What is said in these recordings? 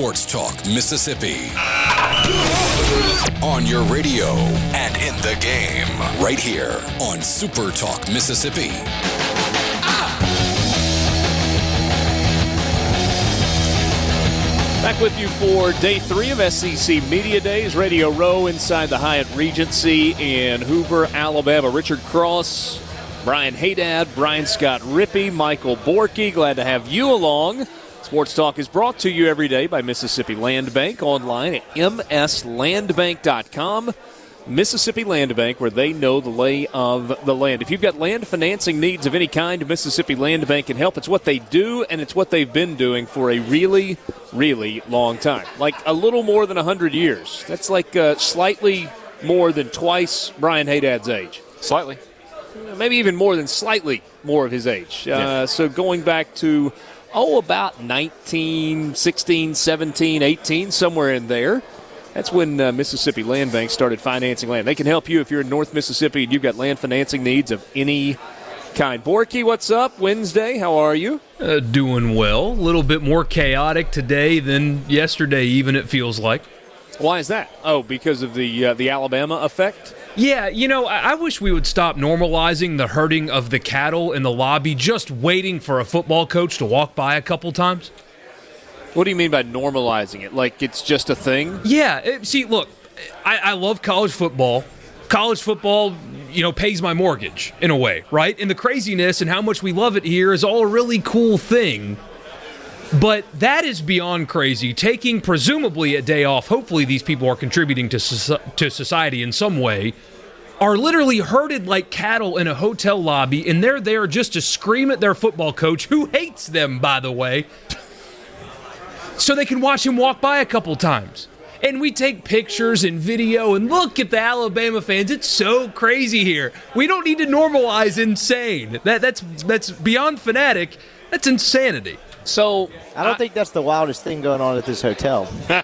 Sports Talk Mississippi. On your radio and in the game, right here on Super Talk Mississippi. Back with you for day three of SEC Media Days, Radio Row inside the Hyatt Regency in Hoover, Alabama. Richard Cross, Brian Haydad, Brian Scott Rippee, Michael Borky. Glad to have you along. Sports Talk is brought to you every day by Mississippi Land Bank online at mslandbank.com. Mississippi Land Bank, where they know the lay of the land. If you've got land financing needs of any kind, Mississippi Land Bank can help. It's what they do, and it's what they've been doing for a really, really long time. Like a little more than 100 years. That's like uh, slightly more than twice Brian Haydad's age. Slightly. Maybe even more than slightly more of his age. Uh, Yeah. So going back to, oh, about 19, 16, 17, 18, somewhere in there. That's when uh, Mississippi Land Bank started financing land. They can help you if you're in North Mississippi and you've got land financing needs of any kind. Borky, what's up? Wednesday, how are you? Uh, doing well. A little bit more chaotic today than yesterday, even it feels like. Why is that? Oh, because of the uh, the Alabama effect. Yeah, you know, I-, I wish we would stop normalizing the herding of the cattle in the lobby, just waiting for a football coach to walk by a couple times. What do you mean by normalizing it? Like it's just a thing? Yeah, it- see, look, I, I love college football. College football, you know, pays my mortgage in a way, right? And the craziness and how much we love it here is all a really cool thing. But that is beyond crazy. Taking presumably a day off, hopefully these people are contributing to, soci- to society in some way, are literally herded like cattle in a hotel lobby, and they're there just to scream at their football coach, who hates them, by the way, so they can watch him walk by a couple times. And we take pictures and video and look at the Alabama fans. It's so crazy here. We don't need to normalize insane. That that's that's beyond fanatic. That's insanity. So I don't think that's the wildest thing going on at this hotel.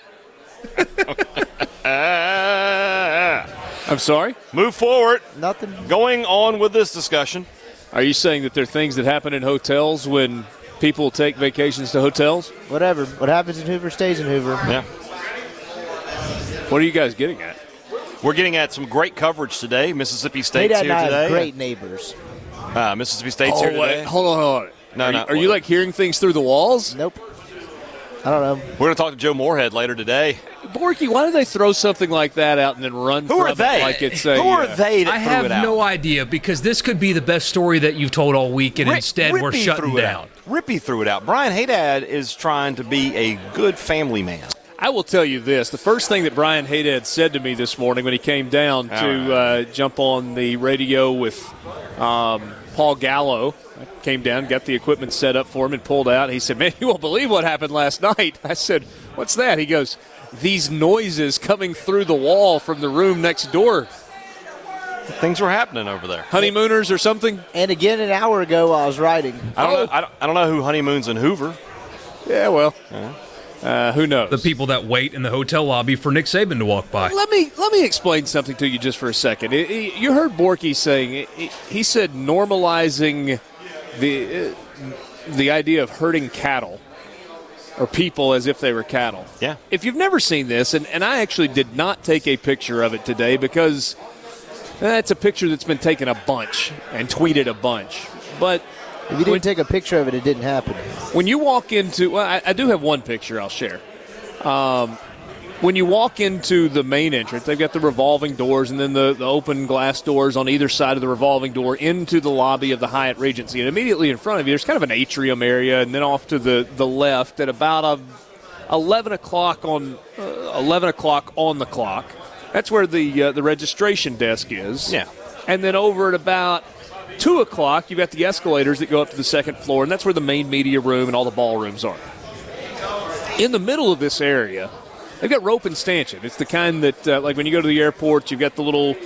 I'm sorry. Move forward. Nothing. Going on with this discussion. Are you saying that there are things that happen in hotels when people take vacations to hotels? Whatever. What happens in Hoover stays in Hoover. Yeah. What are you guys getting at? We're getting at some great coverage today. Mississippi Hey, State's here today. great neighbors. Uh, Mississippi State's here today. hold on, hold on. No, are no, You, are you like hearing things through the walls? Nope. I don't know. We're going to talk to Joe Moorhead later today. Borky, why do they throw something like that out and then run Who from are it they? like it's a Who are uh, they that I threw have it out? no idea because this could be the best story that you've told all week, and Rick- instead we're shutting threw it down. out. Rippee threw it out. Brian Haydad is trying to be a good family man. I will tell you this: the first thing that Brian Haydad said to me this morning when he came down to uh, jump on the radio with um, Paul Gallo, I came down, got the equipment set up for him, and pulled out. He said, "Man, you won't believe what happened last night." I said, "What's that?" He goes, "These noises coming through the wall from the room next door, Things were happening over there. honeymooners or something." And again, an hour ago, while I was writing. I don't, Oh. know, I, don't, I don't know who honeymoons in Hoover. Yeah, well, uh, who knows? The people that wait in the hotel lobby for Nick Saban to walk by. Let me let me explain something to you just for a second. It- it- you heard Borky saying it- it- he said normalizing the uh, the idea of herding cattle or people as if they were cattle. Yeah. If you've never seen this, and, and I actually did not take a picture of it today because that's a picture that's been taken a bunch and tweeted a bunch. But If you didn't take a picture of it, it didn't happen. when you walk into, well, I, I do have one picture I'll share. Um, when you walk into the main entrance, they've got the revolving doors and then the, the open glass doors on either side of the revolving door into the lobby of the Hyatt Regency. And immediately in front of you, there's kind of an atrium area, and then off to the, the left at about a 11 o'clock on uh, 11 o'clock on the clock. That's where the uh, the registration desk is. Yeah. And then over at about two o'clock, you've got the escalators that go up to the second floor, and that's where the main media room and all the ballrooms are. In the middle of this area They've got rope and stanchion. It's the kind that, uh, like when you go to the airport, you've got the little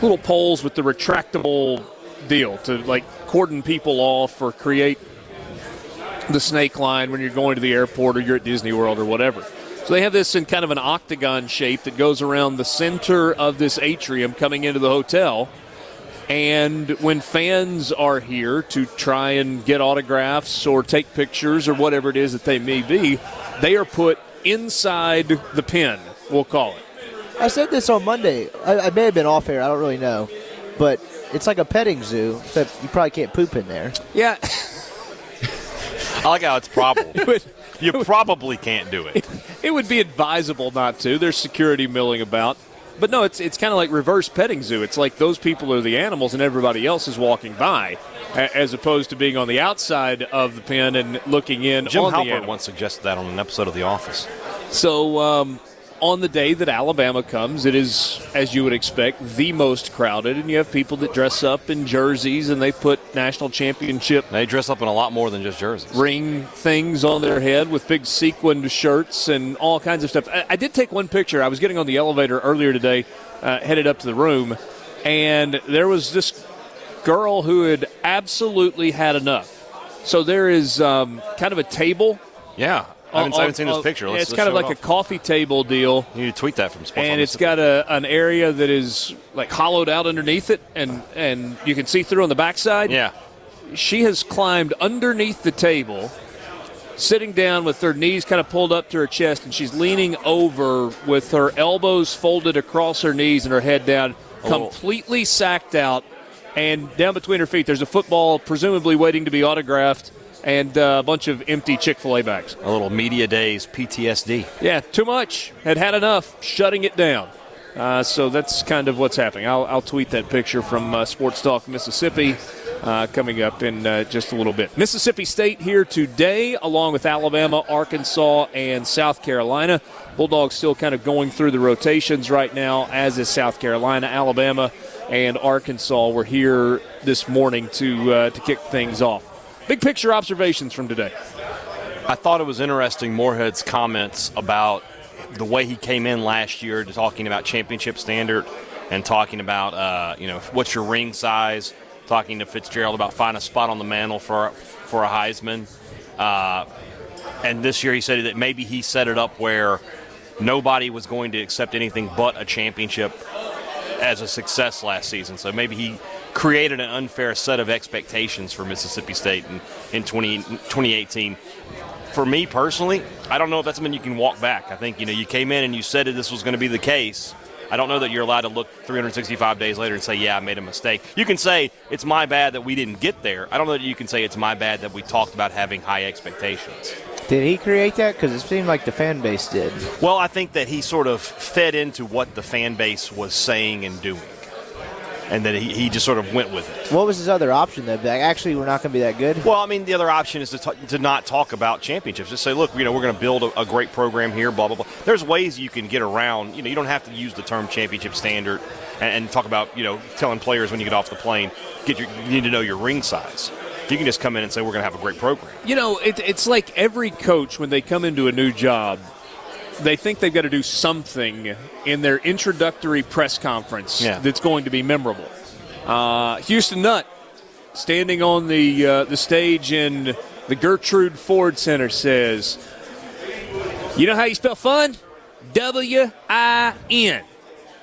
little poles with the retractable deal to like cordon people off or create the snake line when you're going to the airport or you're at Disney World or whatever. So they have this in kind of an octagon shape that goes around the center of this atrium coming into the hotel. And when fans are here to try and get autographs or take pictures or whatever it is that they may be, they are put inside the pen, we'll call it. I said this on Monday. I, I may have been off air. I don't really know, but it's like a petting zoo, except you probably can't poop in there. Yeah, I like how it's probable. you probably can't do it. it would be advisable not to. There's security milling about. But no, it's it's kind of like reverse petting zoo. It's like those people are the animals and everybody else is walking by, a- as opposed to being on the outside of the pen and looking in Jim on Halpert once suggested that on an episode of The Office. So um, on the day that Alabama comes, it is, as you would expect, the most crowded, and you have people that dress up in jerseys and they put national championship They dress up in a lot more than just jerseys. ring things on their head with big sequined shirts and all kinds of stuff. I, I did take one picture. I was getting on the elevator earlier today, uh, headed up to the room, and there was this girl who had absolutely had enough. So there is um, kind of a table. Yeah. I haven't, I haven't seen on- this picture. Let's, it's kind of like a coffee table deal You need to tweet that from Sports and it's got a, an area that is like hollowed out underneath it, and and you can see through on the backside. Yeah. She has climbed underneath the table, sitting down with her knees kind of pulled up to her chest, and she's leaning over with her elbows folded across her knees and her head down, Oh. completely sacked out, and down between her feet there's a football, presumably waiting to be autographed. And uh, a bunch of empty Chick fil A bags. A little media days PTSD. Yeah, too much. Had had enough. Shutting it down. Uh, so that's kind of what's happening. I'll, I'll tweet that picture from uh, Sports Talk Mississippi uh, coming up in uh, just a little bit. Mississippi State here today, along with Alabama, Arkansas, and South Carolina. Bulldogs still kind of going through the rotations right now, as is South Carolina, Alabama, and Arkansas. Were here this morning to uh, to kick things off. Big picture observations from today. I thought it was interesting Moorhead's comments about the way he came in last year, to talking about championship standard and talking about uh, you know what's your ring size. Talking to Fitzgerald about finding a spot on the mantle for for a Heisman. Uh, and this year he said that maybe he set it up where nobody was going to accept anything but a championship as a success last season. So maybe he created an unfair set of expectations for Mississippi State in, in 20, 2018. For me personally, I don't know if that's something you can walk back. I think you know you came in and you said that this was going to be the case. I don't know that you're allowed to look 365 days later and say, "Yeah, I made a mistake." You can say it's my bad that we didn't get there. I don't know that you can say it's my bad that we talked about having high expectations. Did he create that? Because it seemed like the fan base did. Well, I think that he sort of fed into what the fan base was saying and doing, and that he, he just sort of went with it. What was his other option then? Like, actually, we're not going to be that good. Well, I mean, the other option is to, t- to not talk about championships. Just say, look, you know, we're going to build a, a great program here, blah, blah, blah. There's ways you can get around, you know, you don't have to use the term championship standard and, and talk about, you know, telling players when you get off the plane, get your, you need to know your ring size. You can just come in and say, we're going to have a great program. You know, it, it's like every coach when they come into a new job, they think they've got to do something in their introductory press conference Yeah. that's going to be memorable. Uh, Houston Nutt standing on the uh, the stage in the Gertrude Ford Center says, "You know how you spell fun? W I N."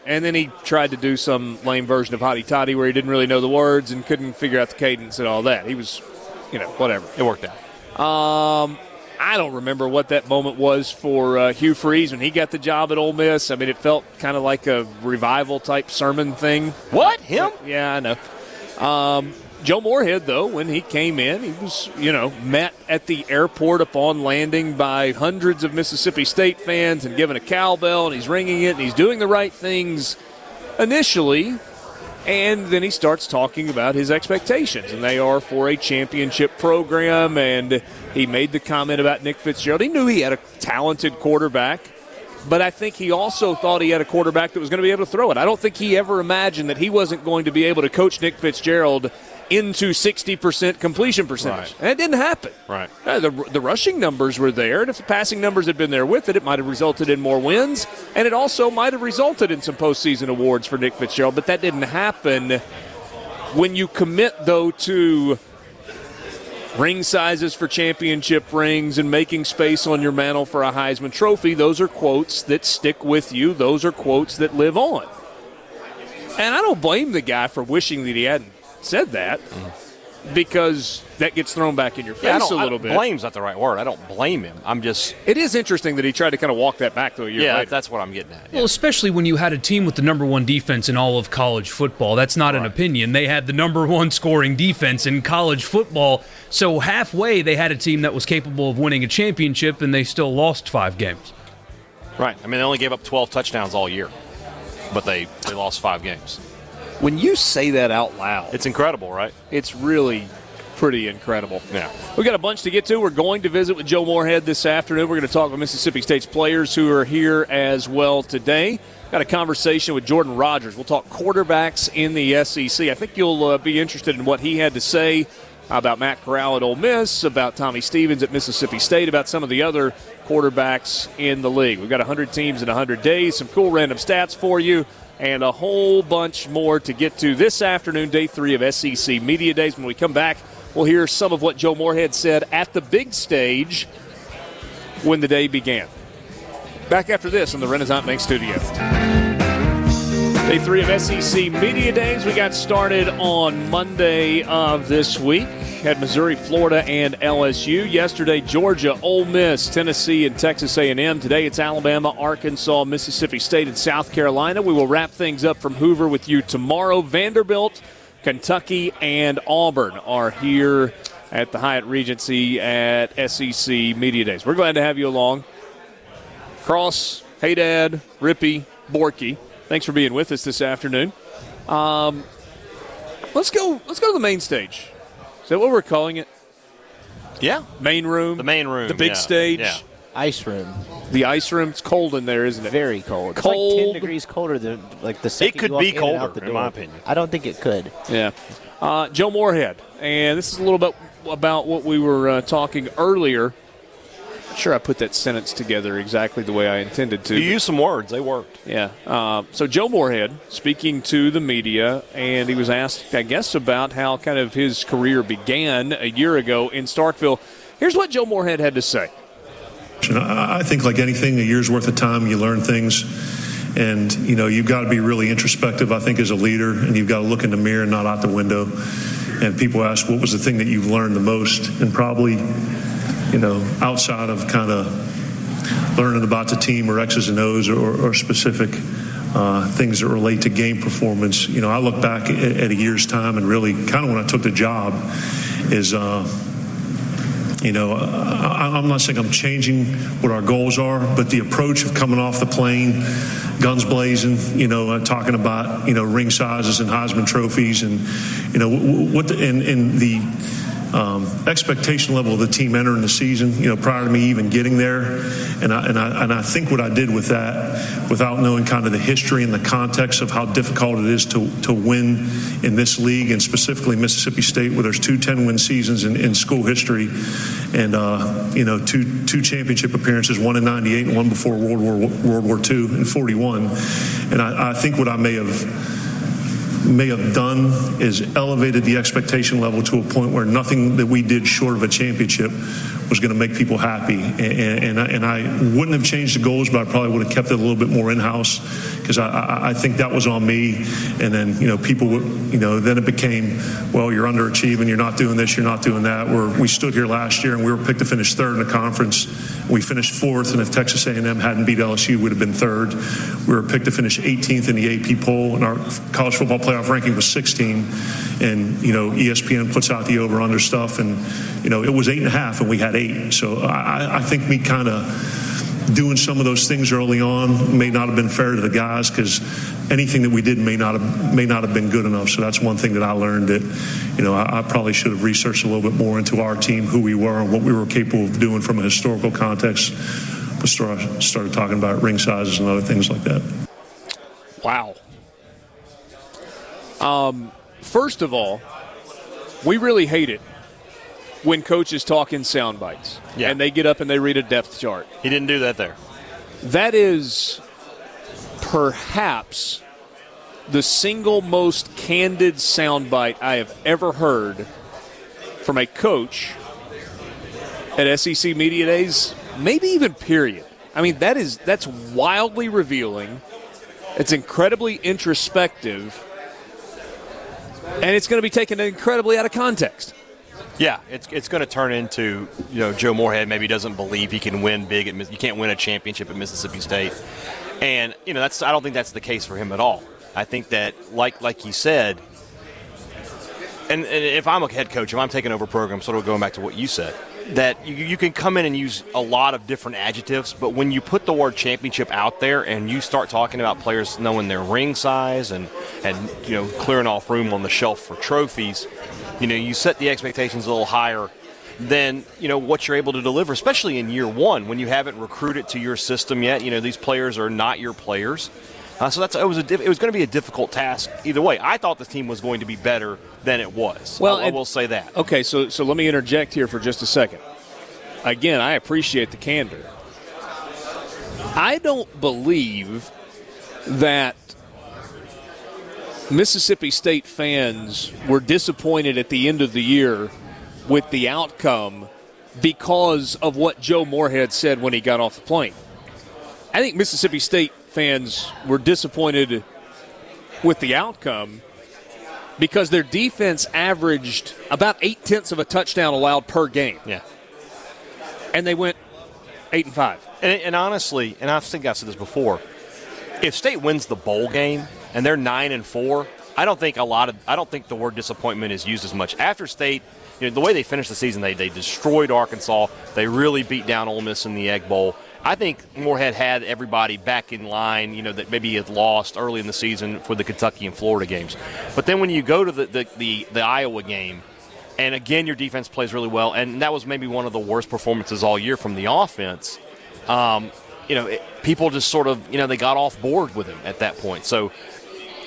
And then he tried to do some lame version of Hotty Toddy where he didn't really know the words and couldn't figure out the cadence and all that. He was, you know, whatever. It worked out. Um, I don't remember what that moment was for uh, Hugh Freeze when he got the job at Ole Miss. I mean, it felt kind of like a revival type sermon thing. What? Him? Yeah, I know. Um, Joe Moorhead, though, when he came in, he was, you know, met at the airport upon landing by hundreds of Mississippi State fans and given a cowbell, and he's ringing it, and he's doing the right things initially. And then he starts talking about his expectations, and they are for a championship program. And he made the comment about Nick Fitzgerald. He knew he had a talented quarterback, but I think he also thought he had a quarterback that was going to be able to throw it. I don't think he ever imagined that he wasn't going to be able to coach Nick Fitzgerald into 60% completion percentage. Right. And it didn't happen. Right. Uh, the, the rushing numbers were there, and if the passing numbers had been there with it, it might have resulted in more wins, and it also might have resulted in some postseason awards for Nick Fitzgerald, but that didn't happen. When you commit, though, to ring sizes for championship rings and making space on your mantle for a Heisman Trophy, those are quotes that stick with you. Those are quotes that live on. And I don't blame the guy for wishing that he hadn't said that because that gets thrown back in your face Yeah, I don't, a I little don't- bit. Blame's not the right word. I don't blame him. I'm just It is interesting that he tried to kind of walk that back though a year yeah. later. That's what I'm getting at. Well, especially when you had a team with the number one defense in all of college football. That's not an opinion. They had the number one scoring defense in college football. So halfway, they had a team that was capable of winning a championship, and they still lost five games. Right. I mean, they only gave up 12 touchdowns all year, but they they lost five games. When you say that out loud, It's incredible, right? it's really pretty incredible. Yeah. We've got a bunch to get to. We're going to visit with Joe Moorhead this afternoon. We're going to talk with Mississippi State's players who are here as well today. Got a conversation with Jordan Rodgers. We'll talk quarterbacks in the SEC. I think you'll uh, be interested in what he had to say about Matt Corral at Ole Miss, about Tommy Stevens at Mississippi State, about some of the other quarterbacks in the league. We've got 100 teams in 100 days, some cool random stats for you, and a whole bunch more to get to this afternoon, day three of SEC Media Days. When we come back, we'll hear some of what Joe Moorhead said at the big stage when the day began. Back after this in the Renaissance Bank Studio. Day three of SEC Media Days. We got started on Monday of this week. Had Missouri, Florida, and LSU. Yesterday, Georgia, Ole Miss, Tennessee, and Texas A&M. Today, it's Alabama, Arkansas, Mississippi State, and South Carolina. We will wrap things up from Hoover with you tomorrow. Vanderbilt, Kentucky, and Auburn are here at the Hyatt Regency at SEC Media Days. We're glad to have you along. Cross, Hey Dad, Rippee, Borky. Thanks for being with us this afternoon. Um, let's go. Let's go to the main stage. Is that what we're calling it? Yeah. Main room. The main room. The big yeah. stage. Yeah. Ice room, The ice room. It's cold in there, isn't it? very cold. It's Cold. like ten degrees colder than like the. second could you walk be in colder, out the in my opinion. I don't think it could. Yeah. Uh, Joe Moorhead, and this is a little bit about what we were uh, talking earlier. Not Sure, I put that sentence together exactly the way I intended to. You used some words. They worked. Yeah. Uh, so Joe Moorhead speaking to the media, and he was asked, I guess, about how kind of his career began a year ago in Starkville. Here's what Joe Moorhead had to say. I I think, like anything, a year's worth of time, you learn things. And, you know, you've got to be really introspective, I think, as a leader, and you've got to look in the mirror and not out the window. And people ask, what was the thing that you've learned the most? And probably, you know, outside of kind of learning about the team or X's and O's or, or specific uh, things that relate to game performance, you know, I look back at, at a year's time and really kind of when I took the job is, uh, you know, I, I'm not saying I'm changing what our goals are, but the approach of coming off the plane, guns blazing, you know, uh, talking about you know ring sizes and Heisman trophies, and you know what the, and, and the um, expectation level of the team entering the season, you know, prior to me even getting there, and I, and I and I think what I did with that, without knowing kind of the history and the context of how difficult it is to to win in this league, and specifically Mississippi State, where there's two 10-win seasons in, in school history, and uh, you know, two two championship appearances, one in '98 and one before World War World War II in '41, and I, I think what I may have may have done is elevated the expectation level to a point where nothing that we did short of a championship was going to make people happy. And, and, I, and I wouldn't have changed the goals, but I probably would have kept it a little bit more in house because I, I, I think that was on me. And then, you know, people would, you know, then it became, well, you're underachieving, you're not doing this, you're not doing that. Where we stood here last year and we were picked to finish third in the conference. We finished fourth, and if Texas A&M hadn't beat LSU, would have been third. We were picked to finish 18th in the AP poll, and our college football playoff ranking was 16. And you know, ESPN puts out the over/under stuff, and you know, it was eight and a half, and we had eight. So I, I think we kind of doing some of those things early on may not have been fair to the guys because anything that we did may not have may not have been good enough. So that's one thing that I learned that you know I, I probably should have researched a little bit more into our team, who we were, and what we were capable of doing from a historical context. But started started talking about ring sizes and other things like that. Wow. Um, first of all, we really hate it when coaches talk in sound bites Yeah. and they get up and they read a depth chart. He didn't do that there. That is perhaps the single most candid soundbite I have ever heard from a coach at SEC Media Days, maybe even period. I mean, that is that's wildly revealing. It's incredibly introspective, and it's going to be taken incredibly out of context. Yeah, it's, it's going to turn into you know Joe Moorhead maybe doesn't believe he can win big at you can't win a championship at Mississippi State, and you know that's I don't think that's the case for him at all. I think that like like he said, and, and if I'm a head coach, if I'm taking over program, sort of going back to what you said, that you, you can come in and use a lot of different adjectives, but when you put the word championship out there and you start talking about players knowing their ring size and and you know clearing off room on the shelf for trophies, you know you set the expectations a little higher than you know what you're able to deliver, especially in year one when you haven't recruited to your system yet. You know these players are not your players. Uh, so that's it was a it was going to be a difficult task either way. I thought the team was going to be better than it was. Well, I, I will say that. Okay, so so let me interject here for just a second. Again, I appreciate the candor. I don't believe that Mississippi State fans were disappointed at the end of the year with the outcome because of what Joe Moorhead said when he got off the plane. I think Mississippi State fans were disappointed with the outcome because their defense averaged about eight tenths of a touchdown allowed per game, Yeah. and they went eight and five. And, and honestly, and I think I've said this before, if State wins the bowl game and they're nine and four, I don't think a lot of I don't think the word disappointment is used as much. After State, you know, the way they finished the season, they they destroyed Arkansas. They really beat down Ole Miss in the Egg Bowl. I think Moorhead had everybody back in line, you know, that maybe had lost early in the season for the Kentucky and Florida games. But then when you go to the, the, the, the Iowa game, and again, your defense plays really well, and that was maybe one of the worst performances all year from the offense. Um, you know, it, people just sort of, you know, they got off board with him at that point. So,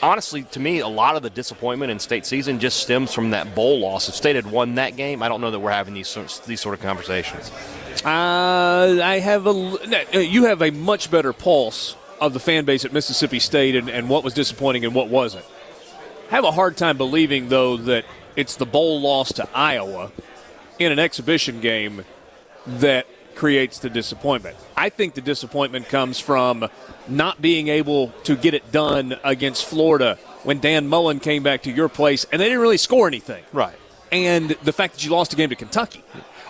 honestly, to me, a lot of the disappointment in state season just stems from that bowl loss. If state had won that game, I don't know that we're having these these sort of conversations. Uh, I have a you have a much better pulse of the fan base at Mississippi State and, and what was disappointing and what wasn't. I have a hard time believing though that it's the bowl loss to Iowa in an exhibition game that creates the disappointment. I think the disappointment comes from not being able to get it done against Florida when Dan Mullen came back to your place and they didn't really score anything. Right. And the fact that you lost a game to Kentucky.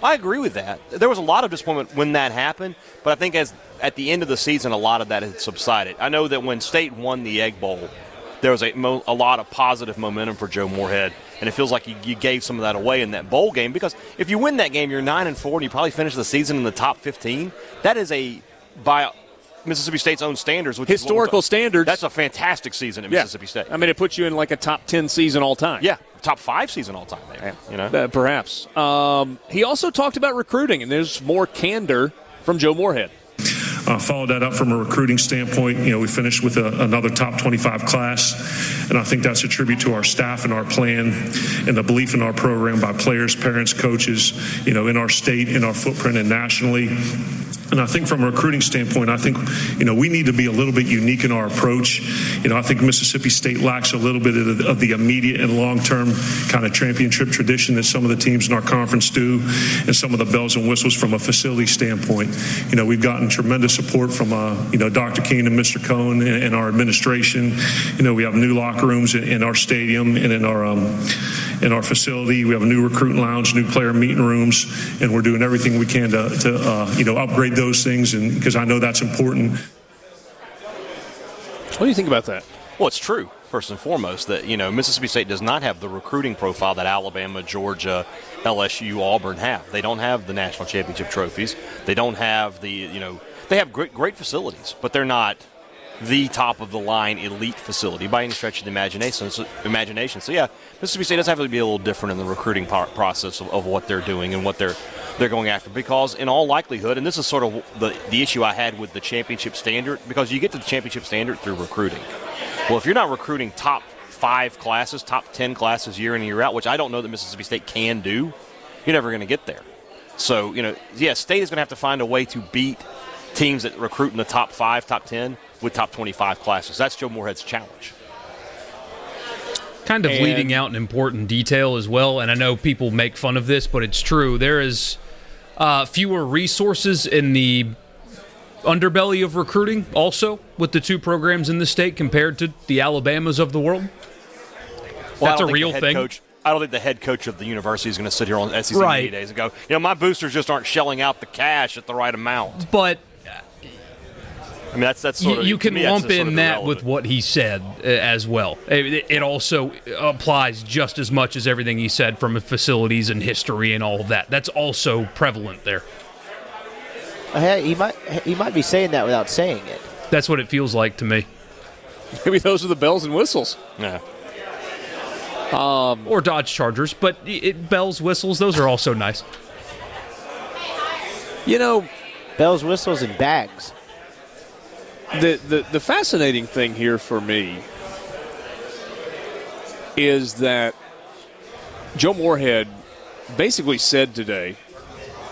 I agree with that. There was a lot of disappointment when that happened, but I think as at the end of the season, a lot of that had subsided. I know that when State won the Egg Bowl, there was a, mo- a lot of positive momentum for Joe Moorhead, and it feels like you, you gave some of that away in that bowl game because if you win that game, you're nine and four, and you probably finish the season in the top fifteen. That is a by Mississippi State's own standards, which is what we're Historical standards. That's a fantastic season at Mississippi State. I mean, it puts you in like a top 10 season all time. yeah, top five season all time. Maybe, you know. Uh, perhaps. Um, he also talked about recruiting, and there's more candor from Joe Moorhead. Uh, followed that up from a recruiting standpoint. You know, we finished with a, another top 25 class, and I think that's a tribute to our staff and our plan and the belief in our program by players, parents, coaches, you know, in our state, in our footprint, and nationally. And I think from a recruiting standpoint, I think, you know, we need to be a little bit unique in our approach. You know, I think Mississippi State lacks a little bit of the, of the immediate and long term kind of championship tradition that some of the teams in our conference do, and some of the bells and whistles from a facility standpoint. You know, we've gotten tremendous support from, uh, you know, Dr. Keenum and Mr. Cohen and, and our administration. You know, we have new locker rooms in, in our stadium and in our, um, in our facility. We have a new recruiting lounge, new player meeting rooms, and we're doing everything we can to, to uh, you know, upgrade those things, and because I know that's important. What do you think about that? Well, it's true, first and foremost, that, you know, Mississippi State does not have the recruiting profile that Alabama, Georgia, LSU, Auburn have. They don't have the national championship trophies. They don't have the, you know, they have great, great facilities, but they're not the top of the line elite facility by any stretch of the imagination. So, imagination. so yeah, Mississippi State does have to be a little different in the recruiting par- process of, of what they're doing and what they're they're going after. Because in all likelihood, and this is sort of the the issue I had with the championship standard, because you get to the championship standard through recruiting. Well, if you're not recruiting top five classes, top 10 classes year in and year out, which I don't know that Mississippi State can do, you're never going to get there. So, you know, yeah, State is going to have to find a way to beat teams that recruit in the top five, top 10 with top 25 classes. That's Joe Moorhead's challenge. Kind of And- leaving out an important detail as well, and I know people make fun of this, but it's true. There is uh, fewer resources in the underbelly of recruiting, also with the two programs in the state compared to the Alabamas of the world. Well, That's a real head thing. Coach, I don't think the head coach of the university is going to sit here on SEC Right. media days and go, you know, my boosters just aren't shelling out the cash at the right amount. But I mean, that's that's you, sort of you can me, that's lump sort in of that with what he said uh, as well. It, it also applies just as much as everything he said from facilities and history and all of that. That's also prevalent there. Hey, he might he might be saying that without saying it. That's what it feels like to me. Maybe those are the bells and whistles. Yeah. Or Dodge Chargers, but it, bells, whistles, those are also nice. You know, Bells, whistles, and bags. The, the, the fascinating thing here for me is that Joe Moorhead basically said today,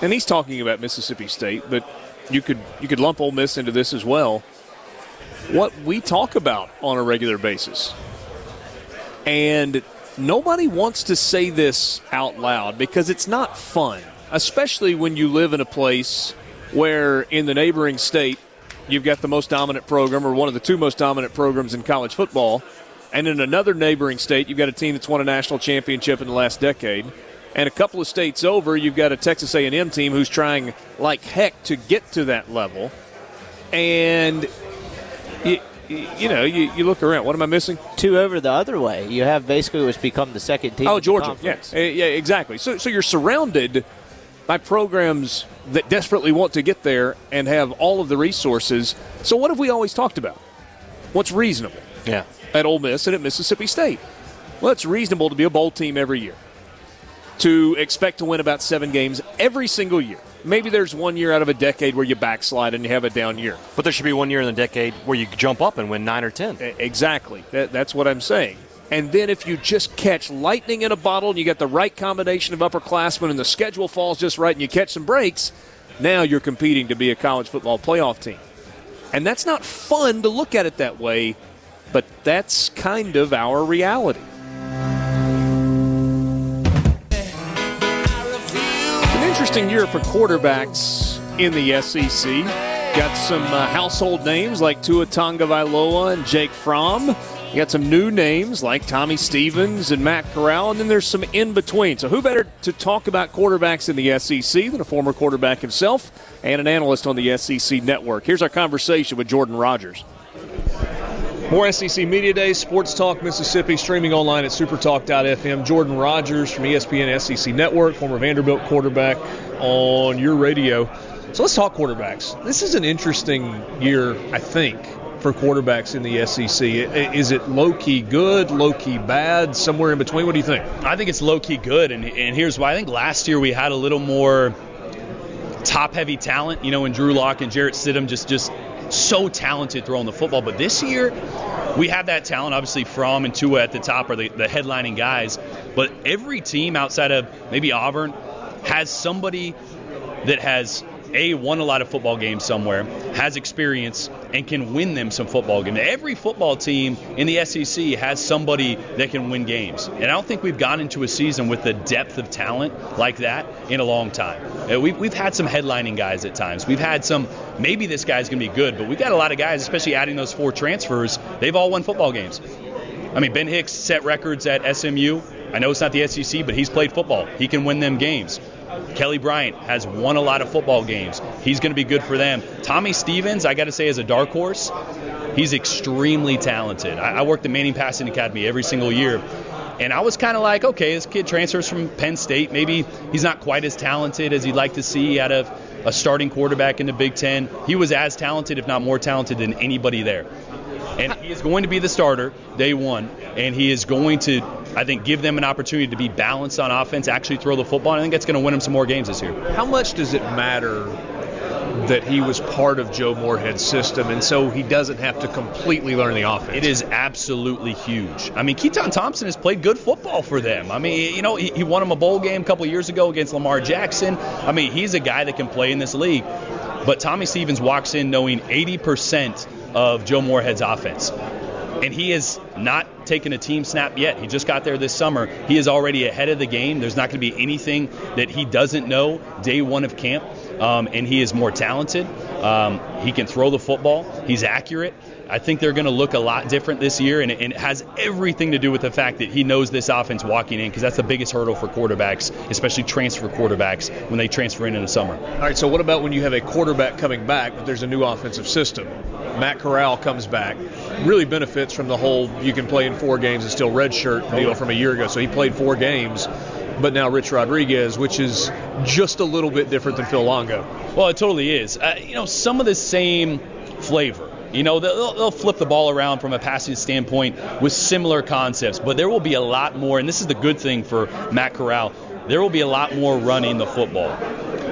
and he's talking about Mississippi State, but you could you could lump Ole Miss into this as well. What we talk about on a regular basis, and nobody wants to say this out loud because it's not fun, especially when you live in a place where in the neighboring state you've got the most dominant program or one of the two most dominant programs in college football. And in another neighboring state, you've got a team that's won a national championship in the last decade. And a couple of states over, you've got a Texas A&M team who's trying like heck to get to that level. And you, you know, you, you look around. What am I missing? Two over the other way. You have basically what's become the second team. Oh, Georgia. Yes. Eh, yeah, exactly. So, so you're surrounded by programs that desperately want to get there and have all of the resources. So, what have we always talked about? What's reasonable Yeah. at Ole Miss and at Mississippi State? Well, it's reasonable to be a bowl team every year. To expect to win about seven games every single year. Maybe there's one year out of a decade where you backslide and you have a down year. But there should be one year in the decade where you jump up and win nine or ten. Exactly. That, that's what I'm saying. And then if you just catch lightning in a bottle and you get the right combination of upperclassmen and the schedule falls just right and you catch some breaks, now you're competing to be a college football playoff team. And that's not fun to look at it that way, but that's kind of our reality. An interesting year for quarterbacks in the SEC. Got some uh, household names like Tua Tagovailoa and Jake Fromm. You got some new names like Tommy Stevens and Matt Corral, and then there's some in between. So, who better to talk about quarterbacks in the SEC than a former quarterback himself and an analyst on the SEC network? Here's our conversation with Jordan Rodgers. More SEC Media Day, Sports Talk Mississippi, streaming online at supertalk.fm. Jordan Rodgers from ESPN SEC Network, former Vanderbilt quarterback on your radio. So let's talk quarterbacks. This is an interesting year, I think, for quarterbacks in the SEC. Is it low key good, low key bad, somewhere in between? What do you think? I think it's low key good, and, and here's why. I think last year we had a little more top heavy talent, you know, in Drew Lock and Jarrett Stidham, just just so talented throwing the football. But this year we have that talent. Obviously, Fromm and Tua at the top are the, the headlining guys. But every team outside of maybe Auburn has somebody that has a won a lot of football games somewhere, has experience, and can win them some football games. Every football team in the SEC has somebody that can win games, and I don't think we've gone into a season with the depth of talent like that in a long time. Uh, We've, we've had some headlining guys at times. We've had some. Maybe this guy's going to be good, but we've got a lot of guys, especially adding those four transfers. They've all won football games. I mean, Ben Hicks set records at SMU. I know it's not the SEC, but he's played football. He can win them games. Kelly Bryant has won a lot of football games. He's going to be good for them. Tommy Stevens, I got to say, is a dark horse. He's extremely talented. I, I worked at Manning Passing Academy every single year. And I was kind of like, okay, this kid transfers from Penn State. Maybe he's not quite as talented as you'd like to see out of a starting quarterback in the Big Ten. He was as talented, if not more talented, than anybody there. And he is going to be the starter day one. And he is going to, I think, give them an opportunity to be balanced on offense, actually throw the football. And I think that's going to win them some more games this year. How much does it matter that he was part of Joe Moorhead's system, and so he doesn't have to completely learn the offense. It is absolutely huge. I mean, Keytaon Thompson has played good football for them. I mean, you know, he, he won him a bowl game a couple years ago against Lamar Jackson. I mean, he's a guy that can play in this league. But Tommy Stevens walks in knowing 80% of Joe Moorhead's offense. And he has not taken a team snap yet. He just got there this summer. He is already ahead of the game. There's not going to be anything that he doesn't know day one of camp. Um, and he is more talented. Um, he can throw the football. He's accurate. I think they're going to look a lot different this year, and, and, it has everything to do with the fact that he knows this offense walking in because that's the biggest hurdle for quarterbacks, especially transfer quarterbacks when they transfer in in the summer. All right, so what about when you have a quarterback coming back, but there's a new offensive system? Matt Corral comes back, really benefits from the whole you can play in four games and still redshirt deal from a year ago. So he played four games but now Rich Rodriguez, which is just a little bit different than Phil Longo. Well, it totally is. Uh, you know, some of the same flavor. You know, they'll, they'll, flip the ball around from a passing standpoint with similar concepts, but there will be a lot more, and this is the good thing for Matt Corral, there will be a lot more running the football.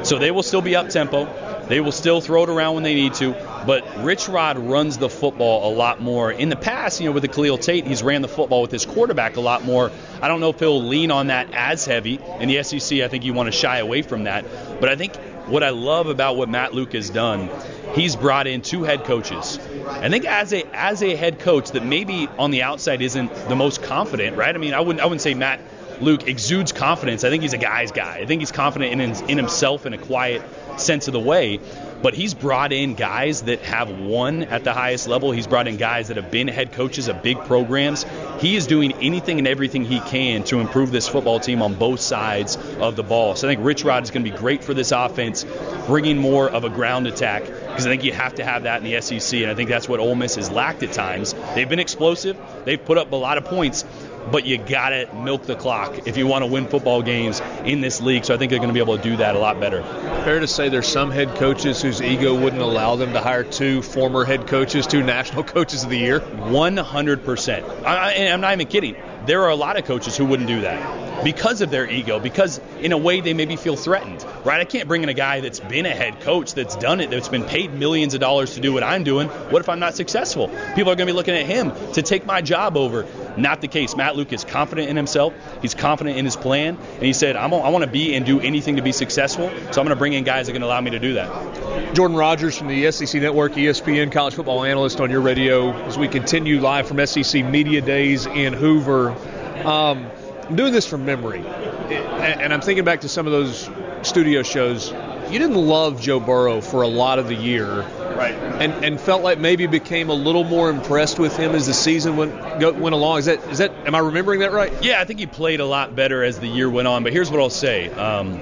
So they will still be up tempo. They will still throw it around when they need to, but Rich Rod runs the football a lot more. In the past, you know, with the Khalil Tate, he's ran the football with his quarterback a lot more. I don't know if he'll lean on that as heavy. In the SEC, I think you want to shy away from that. But I think what I love about what Matt Luke has done he's brought in two head coaches. I think as a as a head coach that maybe on the outside isn't the most confident, right? I mean, I wouldn't I wouldn't say Matt Luke exudes confidence. I think he's a guy's guy. I think he's confident in in himself in a quiet sense of the way. But he's brought in guys that have won at the highest level. He's brought in guys that have been head coaches of big programs. He is doing anything and everything he can to improve this football team on both sides of the ball. So I think Rich Rod is going to be great for this offense, bringing more of a ground attack because I think you have to have that in the SEC, and I think that's what Ole Miss has lacked at times. They've been explosive, they've put up a lot of points, but you got to milk the clock if you want to win football games in this league. So I think they're going to be able to do that a lot better. Fair to say there's some head coaches whose ego wouldn't allow them to hire two former head coaches, two national coaches of the year. 100%. I, I'm not even kidding. There are a lot of coaches who wouldn't do that because of their ego, because in a way they maybe feel threatened, right? I can't bring in a guy that's been a head coach, that's done it, that's been paid millions of dollars to do what I'm doing. What if I'm not successful? People are going to be looking at him to take my job over. Not the case. Matt Luke is confident in himself. He's confident in his plan, and he said, i want to be and do anything to be successful. So I'm going to bring in guys that are going to allow me to do that." Jordan Rodgers from the SEC Network, ESPN college football analyst on your radio as we continue live from SEC Media Days in Hoover. Um, I'm doing this from memory, and I'm thinking back to some of those studio shows. You didn't love Joe Burrow for a lot of the year right? And and felt like maybe became a little more impressed with him as the season went go, went along. Is that is that am I remembering that right? Yeah, I think he played a lot better as the year went on. But here's what I'll say: um,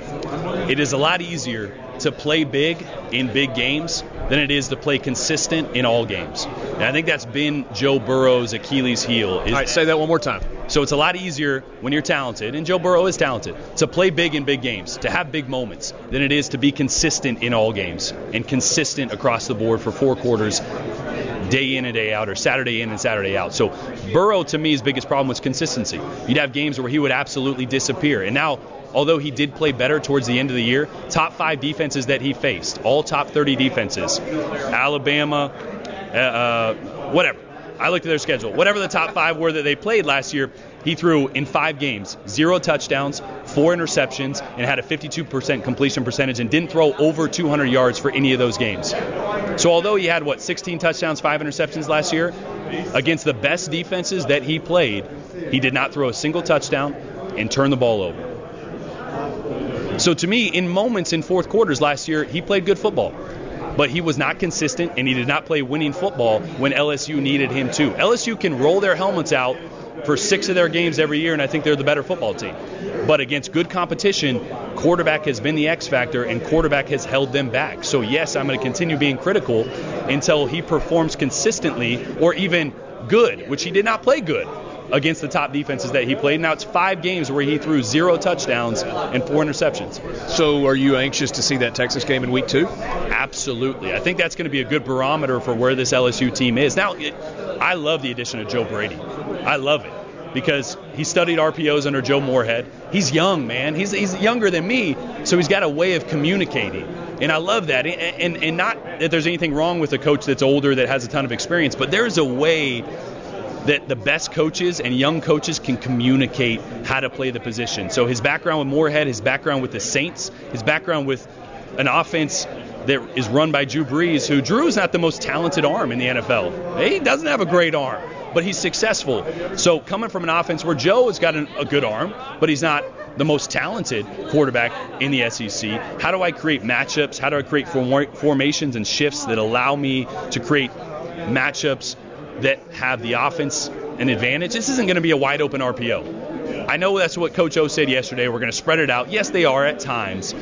it is a lot easier to play big in big games than it is to play consistent in all games. And I think that's been Joe Burrow's Achilles heel. Is, all right, say that one more time. So it's a lot easier when you're talented, and Joe Burrow is talented, to play big in big games, to have big moments, than it is to be consistent in all games and consistent across the board for four quarters, day in and day out, or Saturday in and Saturday out. So Burrow, to me, his biggest problem was consistency. You'd have games where he would absolutely disappear. And now although he did play better towards the end of the year, top five defenses that he faced, all top 30 defenses, Alabama, uh, uh, whatever. I looked at their schedule. Whatever the top five were that they played last year, he threw in five games zero touchdowns, four interceptions, and had a 52% completion percentage and didn't throw over 200 yards for any of those games. So, although he had, what, 16 touchdowns, five interceptions last year, against the best defenses that he played, he did not throw a single touchdown and turn the ball over. So, to me, in moments in fourth quarters last year, he played good football but he was not consistent and he did not play winning football when LSU needed him to. LSU can roll their helmets out for six of their games every year, and I think they're the better football team. But against good competition, quarterback has been the X factor, and quarterback has held them back. So, yes, I'm going to continue being critical until he performs consistently or even good, which he did not play good against the top defenses that he played. Now it's five games where he threw zero touchdowns and four interceptions. So are you anxious to see that Texas game in week two? Absolutely. I think that's going to be a good barometer for where this LSU team is. Now, it, I love the addition of Joe Brady. I love it because he studied RPOs under Joe Moorhead. He's young, man. He's, he's younger than me, so he's got a way of communicating. And I love that. And, and, and not that there's anything wrong with a coach that's older that has a ton of experience, but there's a way that the best coaches and young coaches can communicate how to play the position. So his background with Moorhead, his background with the Saints, his background with an offense that is run by Drew Brees, who Drew is not the most talented arm in the NFL. He doesn't have a great arm, but he's successful. So coming from an offense where Joe has got an, a good arm, but he's not the most talented quarterback in the SEC. How do I create matchups? How do I create form- formations and shifts that allow me to create matchups that have the offense an advantage? This isn't going to be a wide open RPO. I know that's what Coach O said yesterday. We're going to spread it out. Yes, they are at times,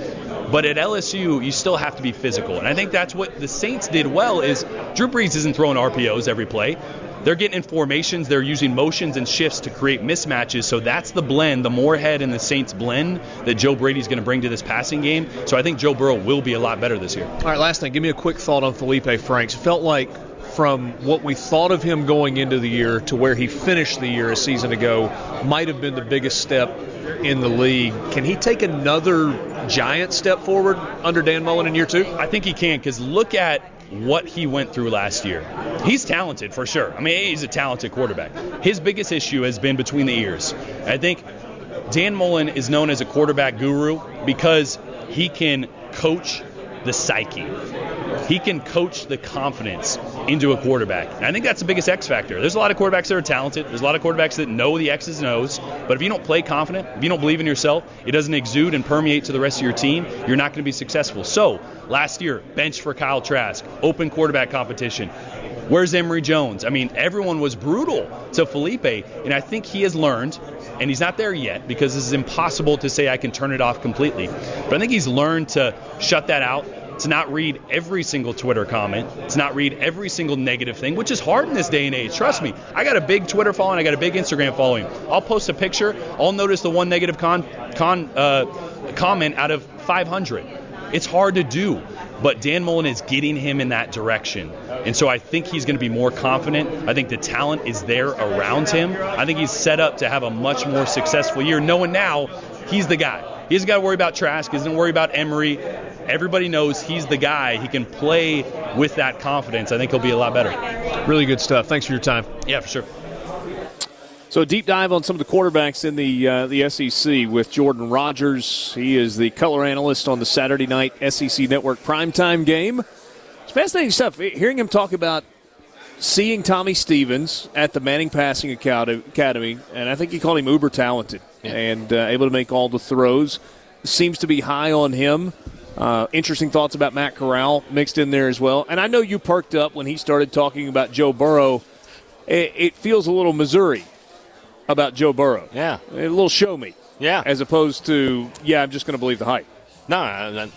but at LSU, you still have to be physical, and I think that's what the Saints did well. Is Drew Brees isn't throwing RPOs every play. They're getting in formations. They're using motions and shifts to create mismatches. So that's the blend, the Moorhead and the Saints blend that Joe Brady's going to bring to this passing game. So I think Joe Burrow will be a lot better this year. All right, last thing. Give me a quick thought on Feleipe Franks. Felt like from what we thought of him going into the year to where he finished the year a season ago might have been the biggest step in the league. Can he take another giant step forward under Dan Mullen in year two? I think he can because look at what he went through last year. He's talented for sure. I mean, he's a talented quarterback. His biggest issue has been between the ears. I think Dan Mullen is known as a quarterback guru because he can coach the psyche. He can coach the confidence into a quarterback. And I think that's the biggest X factor. There's a lot of quarterbacks that are talented. There's a lot of quarterbacks that know the X's and O's. But if you don't play confident, if you don't believe in yourself, it doesn't exude and permeate to the rest of your team, you're not going to be successful. So last year, bench for Kyle Trask, open quarterback competition. Where's Emory Jones? I mean, everyone was brutal to Feleipe, and I think he has learned, and he's not there yet because it's impossible to say I can turn it off completely. But I think he's learned to shut that out, to not read every single Twitter comment, to not read every single negative thing, which is hard in this day and age. Trust me, I got a big Twitter following, I got a big Instagram following. I'll post a picture, I'll notice the one negative con, con uh, comment out of 500. It's hard to do, but Dan Mullen is getting him in that direction. And so I think he's going to be more confident. I think the talent is there around him. I think he's set up to have a much more successful year, knowing now he's the guy. He doesn't got to worry about Trask. He doesn't worry about Emory. Everybody knows he's the guy. He can play with that confidence. I think he'll be a lot better. Really good stuff. Thanks for your time. Yeah, for sure. So a deep dive on some of the quarterbacks in the uh, the SEC with Jordan Rodgers. He is the color analyst on the Saturday night SEC Network primetime game. It's fascinating stuff. Hearing him talk about seeing Tommy Stevens at the Manning Passing Academy, and I think he called him uber talented yeah. and uh, able to make all the throws. Seems to be high on him. Uh, interesting thoughts about Matt Corral mixed in there as well. And I know you perked up when he started talking about Joe Burrow. It, it feels a little Missouri about Joe Burrow. Yeah. A little show me. Yeah. As opposed to, yeah, I'm just going to believe the hype. No,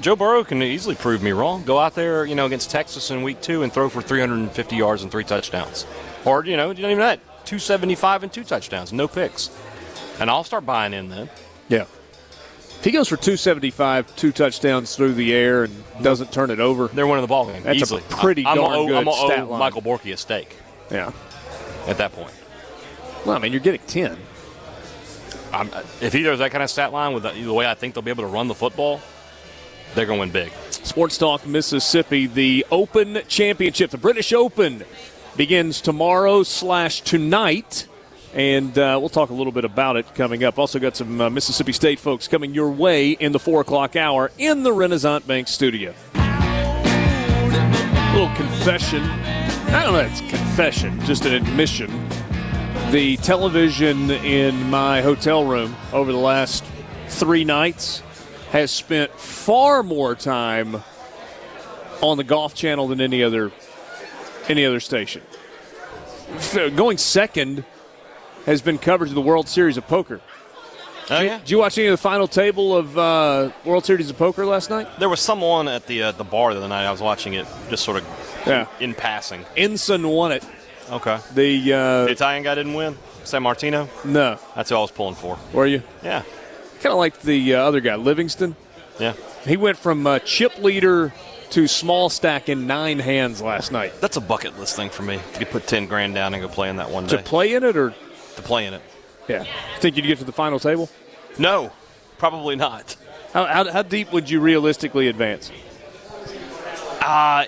Joe Burrow can easily prove me wrong. Go out there, you know, against Texas in week two and throw for 350 yards and three touchdowns. Or, you know, you don't even that. 275 and two touchdowns, no picks. And I'll start buying in then. Yeah. If he goes for 275, two touchdowns through the air, and doesn't turn it over, they're winning the ball game. That's easily. a pretty I'm darn a, good I'm a, stat line. Michael Borky a steak. Yeah. At that point. Well, I mean, you're getting 10. I'm, if he does that kind of stat line with the, the way I think they'll be able to run the football, they're going to win big. Sports Talk Mississippi, the Open Championship, the British Open, begins tomorrow slash tonight. And uh, we'll talk a little bit about it coming up. Also, got some uh, Mississippi State folks coming your way in the 4 o'clock hour in the Renaissance Bank studio. A little confession. I don't know it's confession, just an admission. The television in my hotel room over the last three nights has spent far more time on the golf channel than any other any other station. Going second has been coverage of the World Series of Poker. Oh yeah. Did you watch any of the final table of uh, World Series of Poker last night? There was someone at the uh, the bar the other night. I was watching it, just sort of yeah. in passing. Ensan won it. Okay. The, uh, the Italian guy didn't win. Sammartino. No. That's who I was pulling for. Were you? Yeah. Kind of like the uh, other guy, Livingston. Yeah. He went from uh, chip leader to small stack in nine hands last night. That's a bucket list thing for me. You put ten grand down and go play in that one day. To play in it or to play in it? Yeah. Think you'd get to the final table? No, probably not. How, how, how deep would you realistically advance? Uh,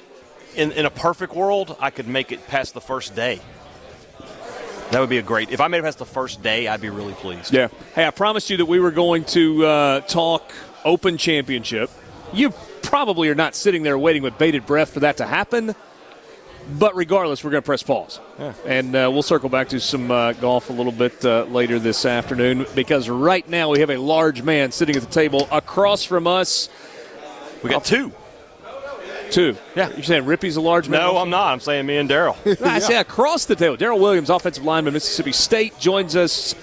in, in a perfect world, I could make it past the first day. That would be a great. If I made it past the first day, I'd be really pleased. Yeah. Hey, I promised you that we were going to uh, talk Open Championship. You probably are not sitting there waiting with bated breath for that to happen. But regardless, we're going to press pause. Yeah. And uh, we'll circle back to some uh, golf a little bit uh, later this afternoon because right now we have a large man sitting at the table across from us. We got two. Two. Yeah. You're saying Rippee's a large man? No, I'm not. I'm saying me and Darryl. I say across the table. Darryl Williams, offensive lineman, Mississippi State, joins us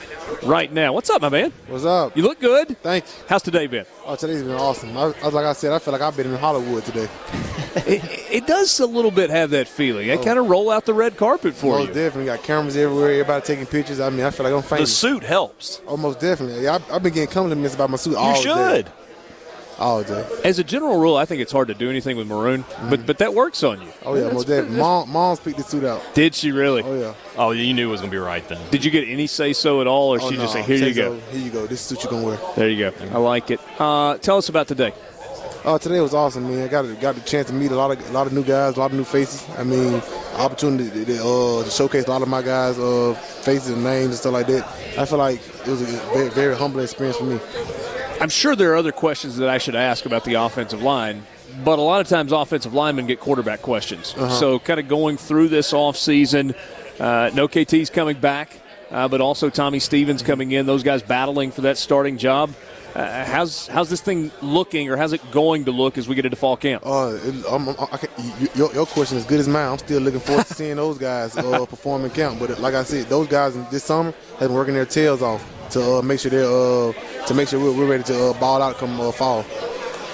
right now. What's up, my man? What's up? You look good. Thanks. How's today been? Oh, today's been awesome. I, I, like I said, I feel like I've been in Hollywood today. it, it does a little bit have that feeling. They oh. kind of roll out the red carpet for you. Most definitely. Got cameras everywhere. Everybody taking pictures. I mean, I feel like I'm famous. the famous. suit helps. Oh, Almost definitely. Yeah, I, I've been getting compliments about my suit all You day. You should. All day. As a general rule, I think it's hard to do anything with maroon, but but that works on you. Oh, yeah, most definitely. Mom, mom's picked the suit out. Did she really? Oh, yeah. Oh, you knew it was going to be right then. Did you get any say so at all, or Oh, she no. just say, "Here Say you go"? so. Here you go. This is what you're going to wear. There you go. I like it. Uh, tell us about today. Oh, today was awesome, man. I got got the chance to meet a lot of a lot of new guys, a lot of new faces. I mean, opportunity to, to, uh, to showcase a lot of my guys' uh, faces and names and stuff like that. I feel like it was a very, very humbling experience for me. I'm sure there are other questions that I should ask about the offensive line, but a lot of times offensive linemen get quarterback questions. So, kind of going through this offseason, uh, no KT's coming back, uh, but also Tommy Stevens coming in, those guys battling for that starting job. Uh, how's how's this thing looking, or how's it going to look as we get into fall camp? Uh, it, I'm, I'm, I can, you, your, your question is good as mine. I'm still looking forward to seeing those guys uh, perform and count. But like I said, those guys this summer have been working their tails off to uh, make sure they're uh, to make sure we're, we're ready to uh, ball out come uh, fall.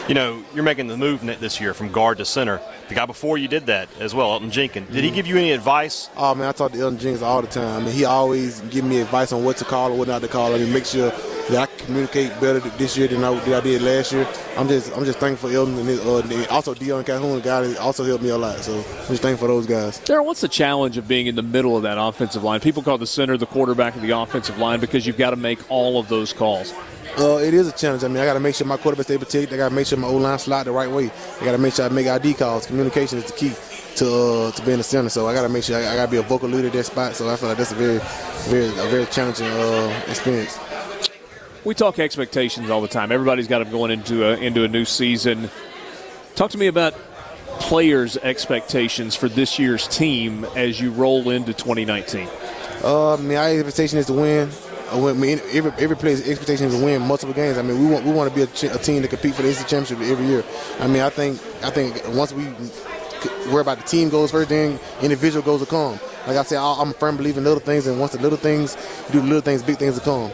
You know, you're making the move net this year from guard to center. The guy before you did that as well, Elton Jenkins. Did he give you any advice? Oh man, I talk to Elton Jenkins all the time. I mean, he always give me advice on what to call or what not to call. I mean, make sure that I communicate better this year than I, than I did last year. I'm just I'm just thankful for Elton and, his, uh, and also Deion Calhoun, a guy that also helped me a lot. So I'm just thankful for those guys. Darren, what's the challenge of being in the middle of that offensive line? People call the center the quarterback of the offensive line because you've got to make all of those calls. Uh, it is a challenge. I mean, I got to make sure my quarterback stay protected. I got to make sure my O line slide the right way. I got to make sure I make ID calls. Communication is the key to uh, to being a center. So I got to make sure I, I got to be a vocal leader at that spot. So I feel like that's a very, very, a very challenging uh, experience. We talk expectations all the time. Everybody's got them going into a, into a new season. Talk to me about players' expectations for this year's team as you roll into 2019. Uh, I mean, expectation is to win. I mean, every every player's expectation is to win multiple games. I mean, we want we want to be a, a team to compete for the ACC championship every year. I mean, I think I think once we worry about the team goals first, then individual goals will come. Like I said, I- I'm a firm believer in little things, and once the little things do the little things, big things will come.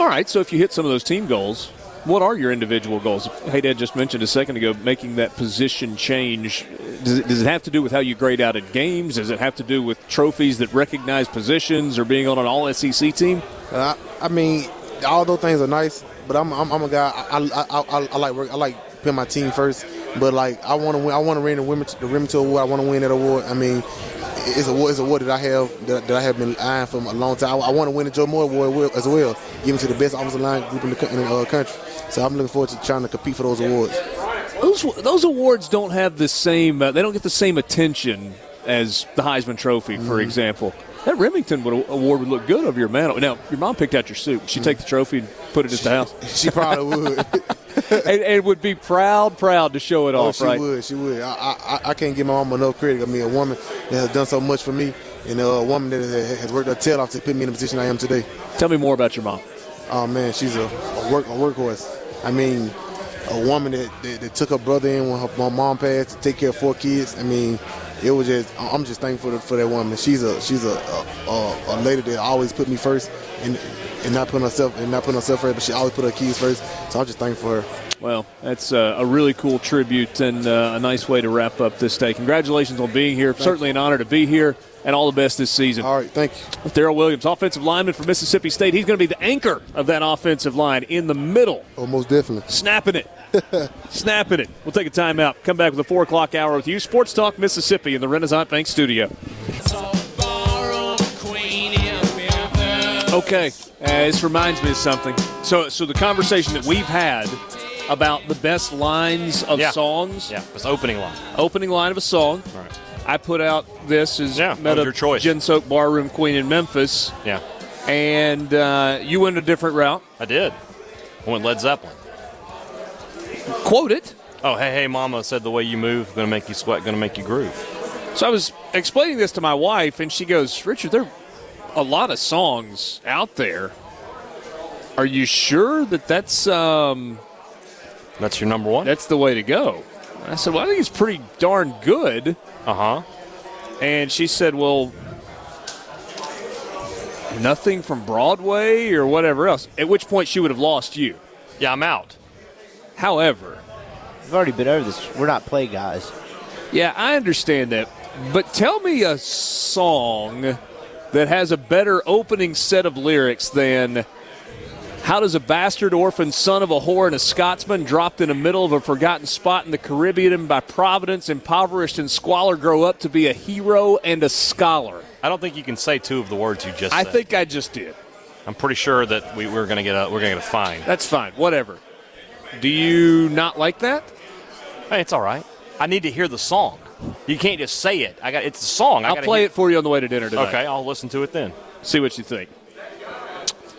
All right, so if you hit some of those team goals, what are your individual goals? Haydad just mentioned a second ago making that position change. Does it, does it have to do with how you grade out at games? Does it have to do with trophies that recognize positions or being on an all SEC team? Uh, I, mean, all those things are nice, but I'm I'm, I'm a guy. I, I, I, I, like work. I like putting my team first. But like, I want to win. I want to win the Rimington, the Rimington Award. I want to win that award. I mean, it's a award. It's a award that I have that, that I have been eyeing for a long time. I, I want to win the Joe Moore Award as well, given to the best offensive line group in the, in the uh, country. So I'm looking forward to trying to compete for those awards. Those those awards don't have the same. Uh, they don't get the same attention as the Heisman Trophy, for example. That Rimington would, award would look good over your mantle. Now, your mom picked out your suit. Would she take the trophy and put it at the house? She probably would. and, and would be proud, proud to show it Oh, off, she right? would. She would. I, I, I can't give my mom enough credit. I mean, a woman that has done so much for me, and a woman that has worked her tail off to put me in the position I am today. Tell me more about your mom. Oh man, she's a, a work a workhorse. I mean, a woman that, that, that took her brother in when her, my mom passed to take care of four kids. I mean, it was just I'm just thankful for, that woman. She's a she's a, a, a, lady that always put me first and and not putting herself and not putting herself first, but she always put her kids first. So I'm just thankful for her. Well, that's a really cool tribute and uh, a nice way to wrap up this day. Congratulations on being here. Certainly an honor to be here, and all the best this season. All right, thank you. Darryl Williams, offensive lineman for Mississippi State. He's going to be the anchor of that offensive line in the middle, Oh, definitely. snapping it. snapping it. We'll take a timeout. Come back with a 4 o'clock hour with you. Sports Talk Mississippi in the Renaissance Bank studio. Okay, uh, this reminds me of something. So, so the conversation that we've had about the best lines of Yeah. songs. Yeah, it's opening line. Opening line of a song. Right. I put out this as Yeah, met your choice. Gin Soak Barroom Queen in Memphis, Yeah, and uh, you went a different route. I did. I went Led Zeppelin. Quote it. Oh, hey, hey, mama said the way you move, gonna make you sweat, gonna make you groove. So I was explaining this to my wife, and she goes, "Richard, there are a lot of songs out there. Are you sure that that's um, That's your number one? that's the way to go?" I said, "Well, I think it's pretty darn good." Uh huh. And she said, "Well, nothing from Broadway or whatever else." At which point she would have lost you. Yeah, I'm out. However, We've already been over this. We're not play guys. yeah, I understand that, but tell me a song that has a better opening set of lyrics than how does a bastard orphan son of a whore and a Scotsman dropped in the middle of a forgotten spot in the Caribbean and by Providence, impoverished and squalor, grow up to be a hero and a scholar? I don't think you can say two of the words you just I said. think I just did. I'm pretty sure that we, we're gonna get a we're gonna get a fine. That's fine. Whatever. Do you not like that? Hey, it's all right. I need to hear the song. You can't just say it. I got it's a song. I I'll play hear- it for you on the way to dinner today. Okay, I'll listen to it then. See what you think.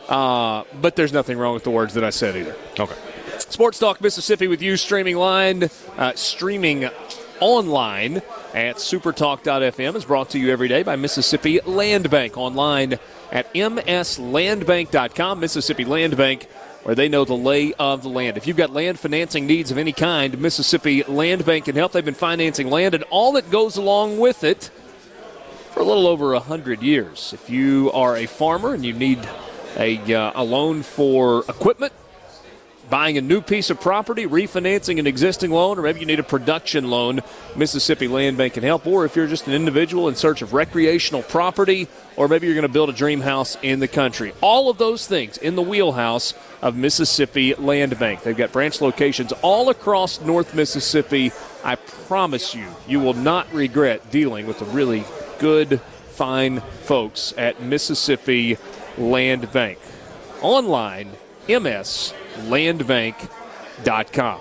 Uh, but there's nothing wrong with the words that I said either. Okay. Sports Talk Mississippi with you streaming line, uh, streaming online at supertalk.fm is brought to you every day by Mississippi Land Bank online at mslandbank.com. Mississippi Land Bank, where they know the lay of the land. If you've got land financing needs of any kind, Mississippi Land Bank can help. They've been financing land and all that goes along with it for a little over a hundred years. If you are a farmer and you need a, uh, a loan for equipment, buying a new piece of property, refinancing an existing loan, or maybe you need a production loan, Mississippi Land Bank can help. Or if you're just an individual in search of recreational property, or maybe you're going to build a dream house in the country. All of those things in the wheelhouse of Mississippi Land Bank. They've got branch locations all across North Mississippi. I promise you, you will not regret dealing with the really good, fine folks at Mississippi Land Bank. Online, mslandbank.com.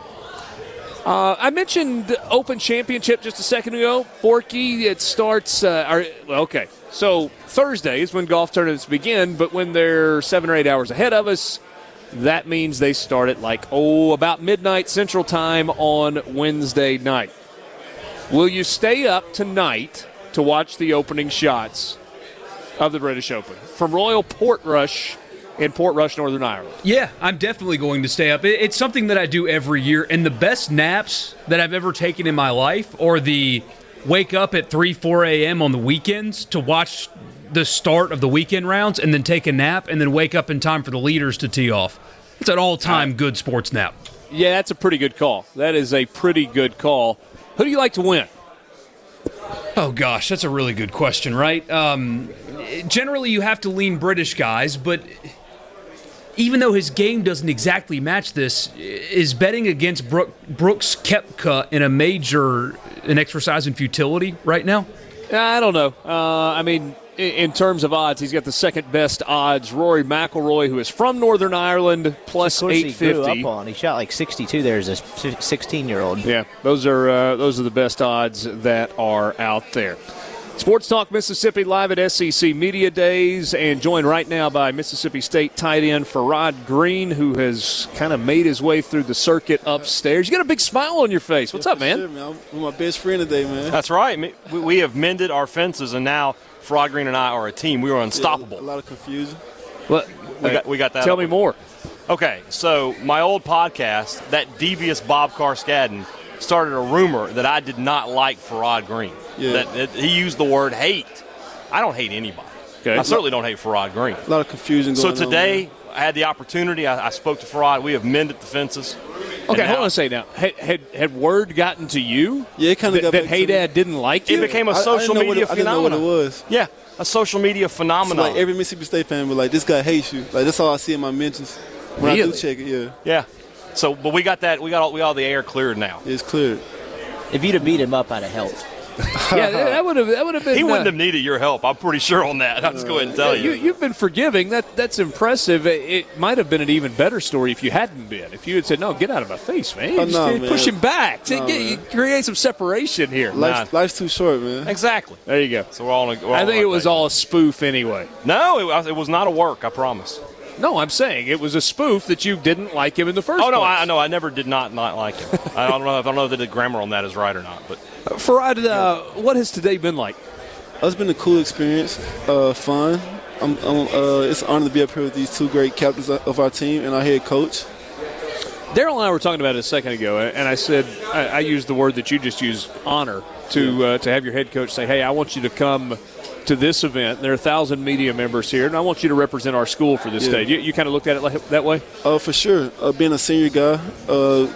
Uh, I mentioned Open Championship just a second ago. Forky, it starts. Uh, well, okay, so Thursday is when golf tournaments begin, but when they're seven or eight hours ahead of us, that means they start at like, oh, about midnight Central Time on Wednesday night. Will you stay up tonight to watch the opening shots of the British Open from Royal Portrush in Portrush, Northern Ireland? Yeah, I'm definitely going to stay up. It's something that I do every year, and the best naps that I've ever taken in my life are the wake up at 3, 4 a.m. on the weekends to watch the start of the weekend rounds and then take a nap and then wake up in time for the leaders to tee off. It's an all time good sports nap. Yeah, that's a pretty good call. That is a pretty good call. Who do you like to win? Oh gosh, that's a really good question, right? Um, generally, you have to lean British guys, but even though his game doesn't exactly match this, is betting against Brook, Brooks Koepka in a major an exercise in futility right now? I don't know. Uh, I mean, in terms of odds, he's got the second best odds. Rory McIlroy, who is from Northern Ireland, plus Of course, he 850. on. He shot like 62 there as a 16 year old. Yeah, those are uh, those are the best odds that are out there. Sports Talk Mississippi live at SEC Media Days, and joined right now by Mississippi State tight end Farrod Green, who has kind of made his way through the circuit upstairs. You got a big smile on your face. What's up, man? Sure, man. I'm with my best friend today, man. That's right. We, we have mended our fences, and now Frog Green and I are a team. We are unstoppable. A lot of confusion. What? We got, we got that. Tell me more. Okay, so my old podcast, that devious Bob Carskadden, started a rumor that I did not like Farrod Green. Yeah. That, that he used the word hate. I don't hate anybody. Okay. I certainly don't hate Farrod Green. A lot of confusion So today, on. Today, I had the opportunity. I, I spoke to Farrod. We have mended the fences. Okay, And hold now- on a second now. Had, had, had word gotten to you Yeah, it kinda that, got that Hey. Dad didn't like you? It became a social didn't know what media it- I didn't know what phenomenon. it was. Yeah, a social media So phenomenon. like every Mississippi State fan was like, "This guy hates you." Like that's all I see in my mentions when I do check it. Yeah, yeah. So, but we got that. We got all, we got all the air cleared now. it's cleared. If you'd have beat him up, I'd have helped. yeah, that would have that would have been. He uh, wouldn't have needed your help. I'm pretty sure on that. I'll just go ahead and tell you, you. you've been forgiving. That that's impressive. It, it might have been an even better story if you hadn't been. If you had said, "No, get out of my face, man," Oh, no, uh, man. push him back. Say, No, get- you create some separation here. Life's, life's too short, man. Exactly. There you go. So we're all. On a, we're I think it was page. all a spoof anyway. No, it was, it was not a work. I promise. No, I'm saying it was a spoof that you didn't like him in the first Oh no, place. I know. I never did not not like him. I don't know. If, I don't know if the grammar on that is right or not. But Farrod, uh, what has today been like? It's been a cool experience, uh, fun. I'm, I'm, uh, it's an honor to be up here with these two great captains of our team and our head coach. Darryl and I were talking about it a second ago, and I said I, I used the word that you just used, honor, to uh, to have your head coach say, "Hey, I want you to come to this event. There are a thousand media members here, and I want you to represent our school for this Yeah. stage." You, you kind of looked at it like, that way. Uh, for sure, uh, being a senior guy, uh,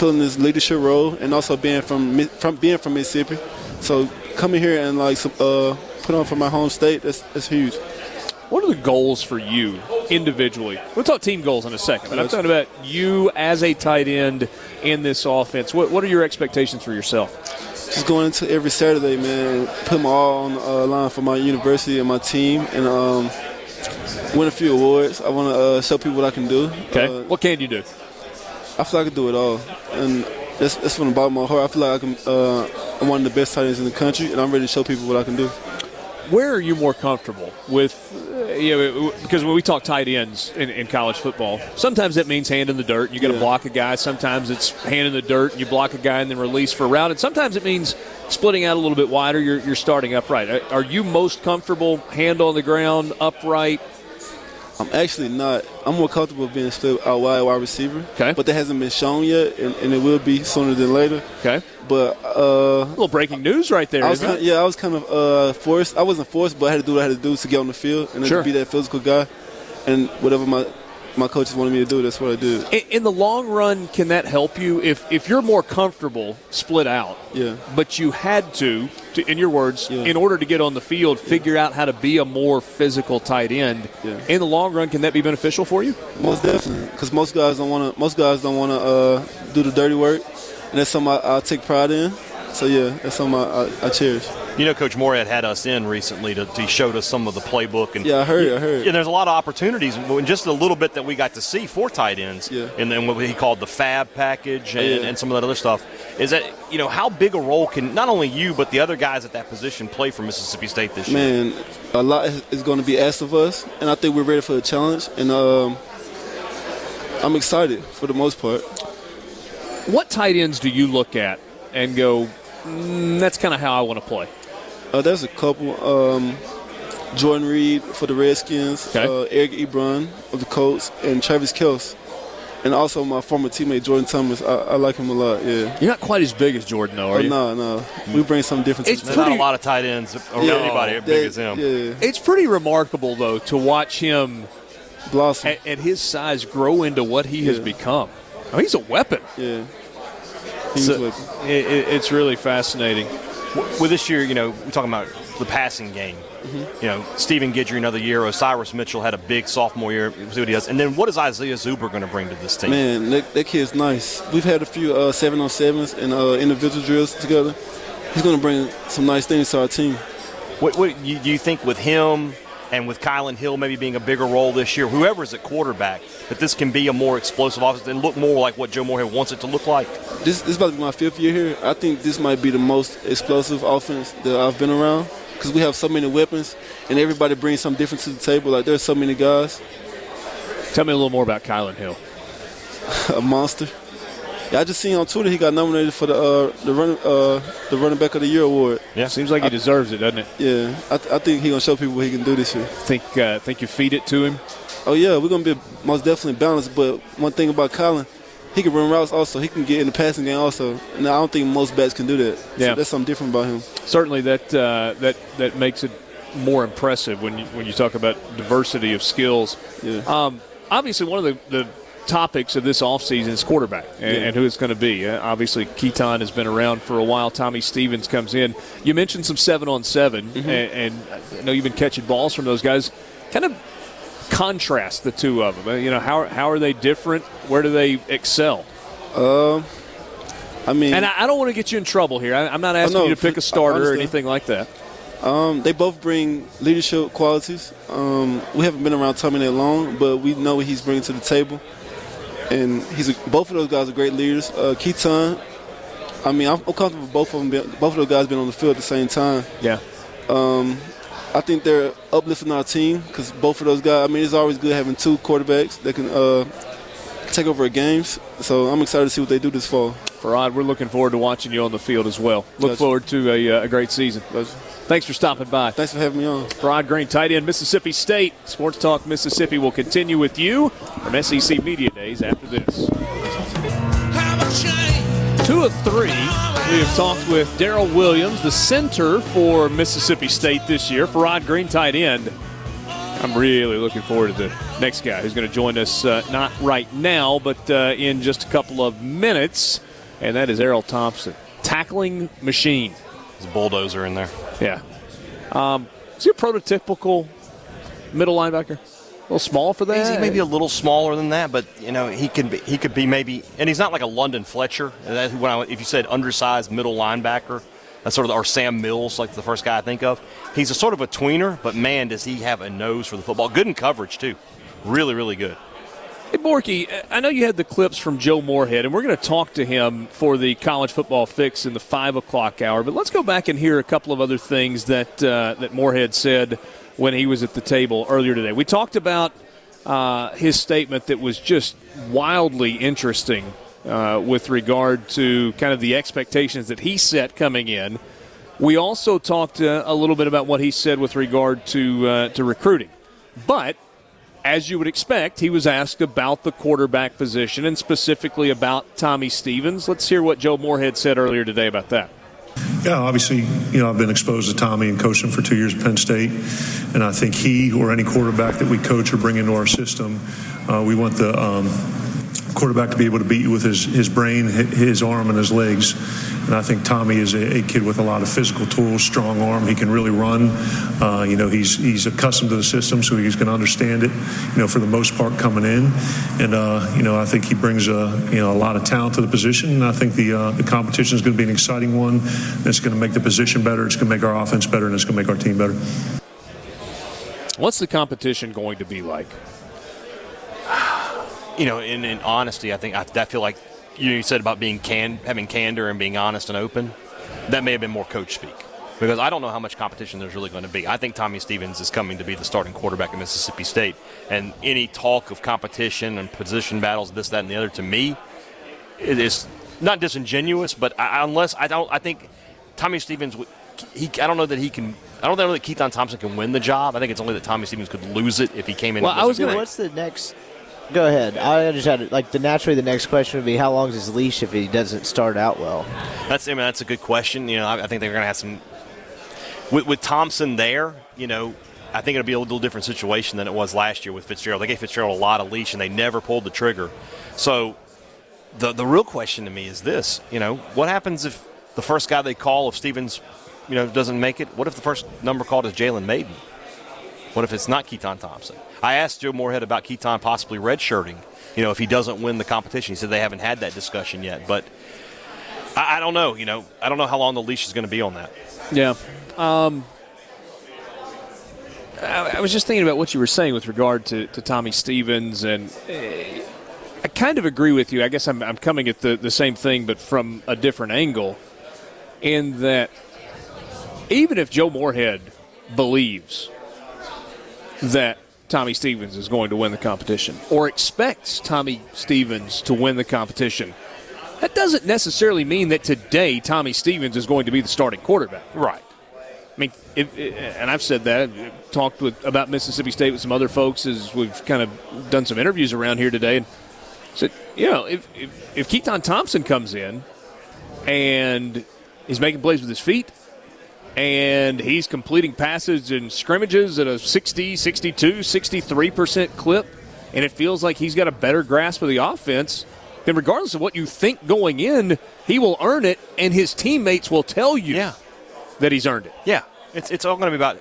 filling this leadership role, and also being from from being from Mississippi, so coming here and like uh, put on for my home state, that's, that's huge. What are the goals for you individually? We'll talk team goals in a second, but I'm talking about you as a tight end in this offense. What, what are your expectations for yourself? Just going into every Saturday, man, put my all on the uh, line for my university and my team, and um, win a few awards. I want to uh, show people what I can do. Okay, Uh, what can you do? I feel like I can do it all, and that's, that's from the bottom of my heart. I feel like I can. Uh, I'm one of the best tight ends in the country, and I'm ready to show people what I can do. Where are you more comfortable with? Uh, you know, because when we talk tight ends in, in college football, sometimes that means hand in the dirt. You got to Yeah. block a guy. Sometimes it's hand in the dirt and you block a guy and then release for a route. And sometimes it means splitting out a little bit wider. You're, you're starting upright. Are, are you most comfortable hand on the ground, upright? I'm actually not. I'm more comfortable being split out wide wide receiver. Okay. But that hasn't been shown yet, and, and it will be sooner than later. Okay. But uh, A little breaking news right there. I isn't kind it? of, yeah, I was kind of uh, forced. I wasn't forced, but I had to do what I had to do to get on the field and Sure. to be that physical guy. And whatever my my coaches wanted me to do, that's what I do. In, in the long run, can that help you if if you're more comfortable split out? Yeah. But you had to, to in your words, Yeah. in order to get on the field, figure out how to be a more physical tight end. Yeah. In the long run, can that be beneficial for you? Most definitely, because most guys don't want to. Most guys don't want to uh, do the dirty work, and that's something I, I take pride in. So yeah, that's something I, I, I cherish. You know, Coach Moorhead had us in recently to he showed us some of the playbook and Yeah, I heard. I heard. And there's a lot of opportunities, and just a little bit that we got to see for tight ends, Yeah. and then what he called the Fab package and, Yeah. and some of that other stuff. Is that you know how big a role can not only you but the other guys at that position play for Mississippi State this year? Man, a lot is- is going to be asked of us, and I think we're ready for the challenge. And um, I'm excited for the most part. What tight ends do you look at and go, mm, that's kind of how I want to play? Uh, there's a couple. Um, Jordan Reed for the Redskins, Okay. uh, Eric Ebron of the Colts, and Travis Kelce. And also my former teammate Jordan Thomas. I, I like him a lot. Yeah. You're not quite as big as Jordan, though, are Oh, you? no, no. We bring some difference. It's There's pretty- not a lot of tight ends or Yeah. anybody as big as him. Yeah. It's pretty remarkable, though, to watch him Blossom. at, at his size grow into what he has Yeah. become. Oh, he's a weapon. Yeah. He's So- with It, it, it's really fascinating. With this year, you know, we're talking about the passing game. Mm-hmm. You know, Stephen Guidry another year. Osiris Mitchell had a big sophomore year. We'll see what he does. And then what is Isaiah Zuber going to bring to this team? Man, that, that kid's nice. We've had a few uh, seven on sevens and uh, individual drills together. He's going to bring some nice things to our team. What, what you, do you think with him and with Kylan Hill maybe being a bigger role this year, whoever's at quarterback, that this can be a more explosive offense and look more like what Joe Moorhead wants it to look like? This, this is about to be my fifth year here. I think this might be the most explosive offense that I've been around because we have so many weapons and everybody brings something different to the table. Like there's so many guys, Tell me a little more about Kylan Hill. a monster. Yeah, I just seen on Twitter he got nominated for the uh, the running uh, the running back of the year award. Yeah. Seems like he deserves it, doesn't it? Yeah, I, th- I think he's gonna show people what he can do this year. Think uh, think you feed it to him. Oh yeah, we're gonna be most definitely balanced. But one thing about Kylan, he can run routes also. He can get in the passing game also. And I don't think most backs can do that. Yeah. so that's something different about him. Certainly, that uh, that that makes it more impressive when you when you talk about diversity of skills. Yeah. Um, obviously, one of the, the topics of this offseason is quarterback and, Yeah. and who it's going to be. Uh, obviously, Keytaon has been around for a while. Tommy Stevens comes in. You mentioned some seven on 7 Mm-hmm. and, and I know you've been catching balls from those guys. Kind of contrast the two of them. Uh, You know, how how are they different? Where do they excel? Um, I mean, And I, I don't want to get you in trouble here. I, I'm not asking no, you to pick a starter or anything like that. Um, they both bring leadership qualities. Um, we haven't been around Tommy that long, but we know what he's bringing to the table. And he's a, both of those guys are great leaders. Uh, Keytaon, I mean, I'm, I'm comfortable with both of them. Being, both of those guys being on the field at the same time. Yeah. Um, I think they're uplifting our team because both of those guys. I mean, it's always good having two quarterbacks that can uh, take over games. So I'm excited to see what they do this fall. Farrod, we're looking forward to watching you on the field as well. Look Gotcha. forward to a, uh, a great season. Thanks for stopping by. Thanks for having me on. Farrod Green, tight end, Mississippi State. Sports Talk Mississippi will continue with you from SEC Media Days after this. Two of three, we have talked with Darryl Williams, the center for Mississippi State this year. Farrod Green, tight end. I'm really looking forward to the next guy who's going to join us, uh, not right now, but uh, in just a couple of minutes, and that is Erroll Thompson. Tackling machine. There's a bulldozer in there. Yeah. Um, is he a prototypical middle linebacker? A little small for that? He's maybe a little smaller than that, but you know he can be, he could be maybe, and he's not like a London Fletcher. That, when I, if you said undersized middle linebacker, that's sort of our Sam Mills, like the first guy I think of. He's a sort of a tweener, but man, does he have a nose for the football. Good in coverage too, really really good. Hey, Borky, I know you had the clips from Joe Moorhead, and we're going to talk to him for the college football fix in the five o'clock hour. But let's go back and hear a couple of other things that uh, that Moorhead said when he was at the table earlier today. We talked about uh, his statement that was just wildly interesting uh, with regard to kind of the expectations that he set coming in. We also talked uh, a little bit about what he said with regard to uh, to recruiting, but as you would expect, he was asked about the quarterback position and specifically about Tommy Stevens. Let's hear what Joe Moorhead said earlier today about that. Yeah, obviously, you know, I've been exposed to Tommy and coached him for two years at Penn State, and I think he or any quarterback that we coach or bring into our system, uh, we want the um, quarterback to be able to beat you with his, his brain, his arm, and his legs. And I think Tommy is a, a kid with a lot of physical tools, strong arm. He can really run. Uh, you know, he's he's accustomed to the system, so he's going to understand it. You know, for the most part, coming in, and uh, you know, I think he brings a you know a lot of talent to the position. And I think the uh, the competition is going to be an exciting one. It's going to make the position better. It's going to make our offense better, and it's going to make our team better. What's the competition going to be like? You know, in, in honesty, I think I, I feel like you, you said about being can having candor and being honest and open. That may have been more coach speak because I don't know how much competition there's really going to be. I think Tommy Stevens is coming to be the starting quarterback at Mississippi State, and any talk of competition and position battles, this, that, and the other, to me, it is not disingenuous, but I, unless I don't, I think Tommy Stevens, he, I don't know that he can. I don't know that Keytaon Thompson can win the job. I think it's only that Tommy Stevens could lose it if he came in. Well, I was gonna. What's the next? Go ahead. I just had like the naturally the next question would be how long is his leash if he doesn't start out well? That's I mean that's a good question. You know, I, I think they're going to have some with, with Thompson there. You know, I think it'll be a little different situation than it was last year with Fitzgerald. They gave Fitzgerald a lot of leash and they never pulled the trigger. So the the real question to me is this: You know, what happens if the first guy they call, if Stevens, you know, doesn't make it? What if the first number called is Jalen Mayden? What if it's not Keytaon Thompson? I asked Joe Moorhead about Keaton possibly redshirting. You know, if he doesn't win the competition, he said they haven't had that discussion yet. But I, I don't know. You know, I don't know how long the leash is going to be on that. Yeah. Um, I, I was just thinking about what you were saying with regard to, to Tommy Stevens, and eh, I kind of agree with you. I guess I'm, I'm coming at the, the same thing, but from a different angle, in that even if Joe Moorhead believes that Tommy Stevens is going to win the competition or expects Tommy Stevens to win the competition, that doesn't necessarily mean that today Tommy Stevens is going to be the starting quarterback. Right. I mean, if, and I've said that. I've talked with about Mississippi State with some other folks as we've kind of done some interviews around here today, and said, you know, if if, if Keytaon Thompson comes in and he's making plays with his feet and he's completing passes in scrimmages at a 60, 62, 63% clip, and it feels like he's got a better grasp of the offense, then regardless of what you think going in, he will earn it, and his teammates will tell you Yeah. that he's earned it. Yeah. It's, it's all going to be about.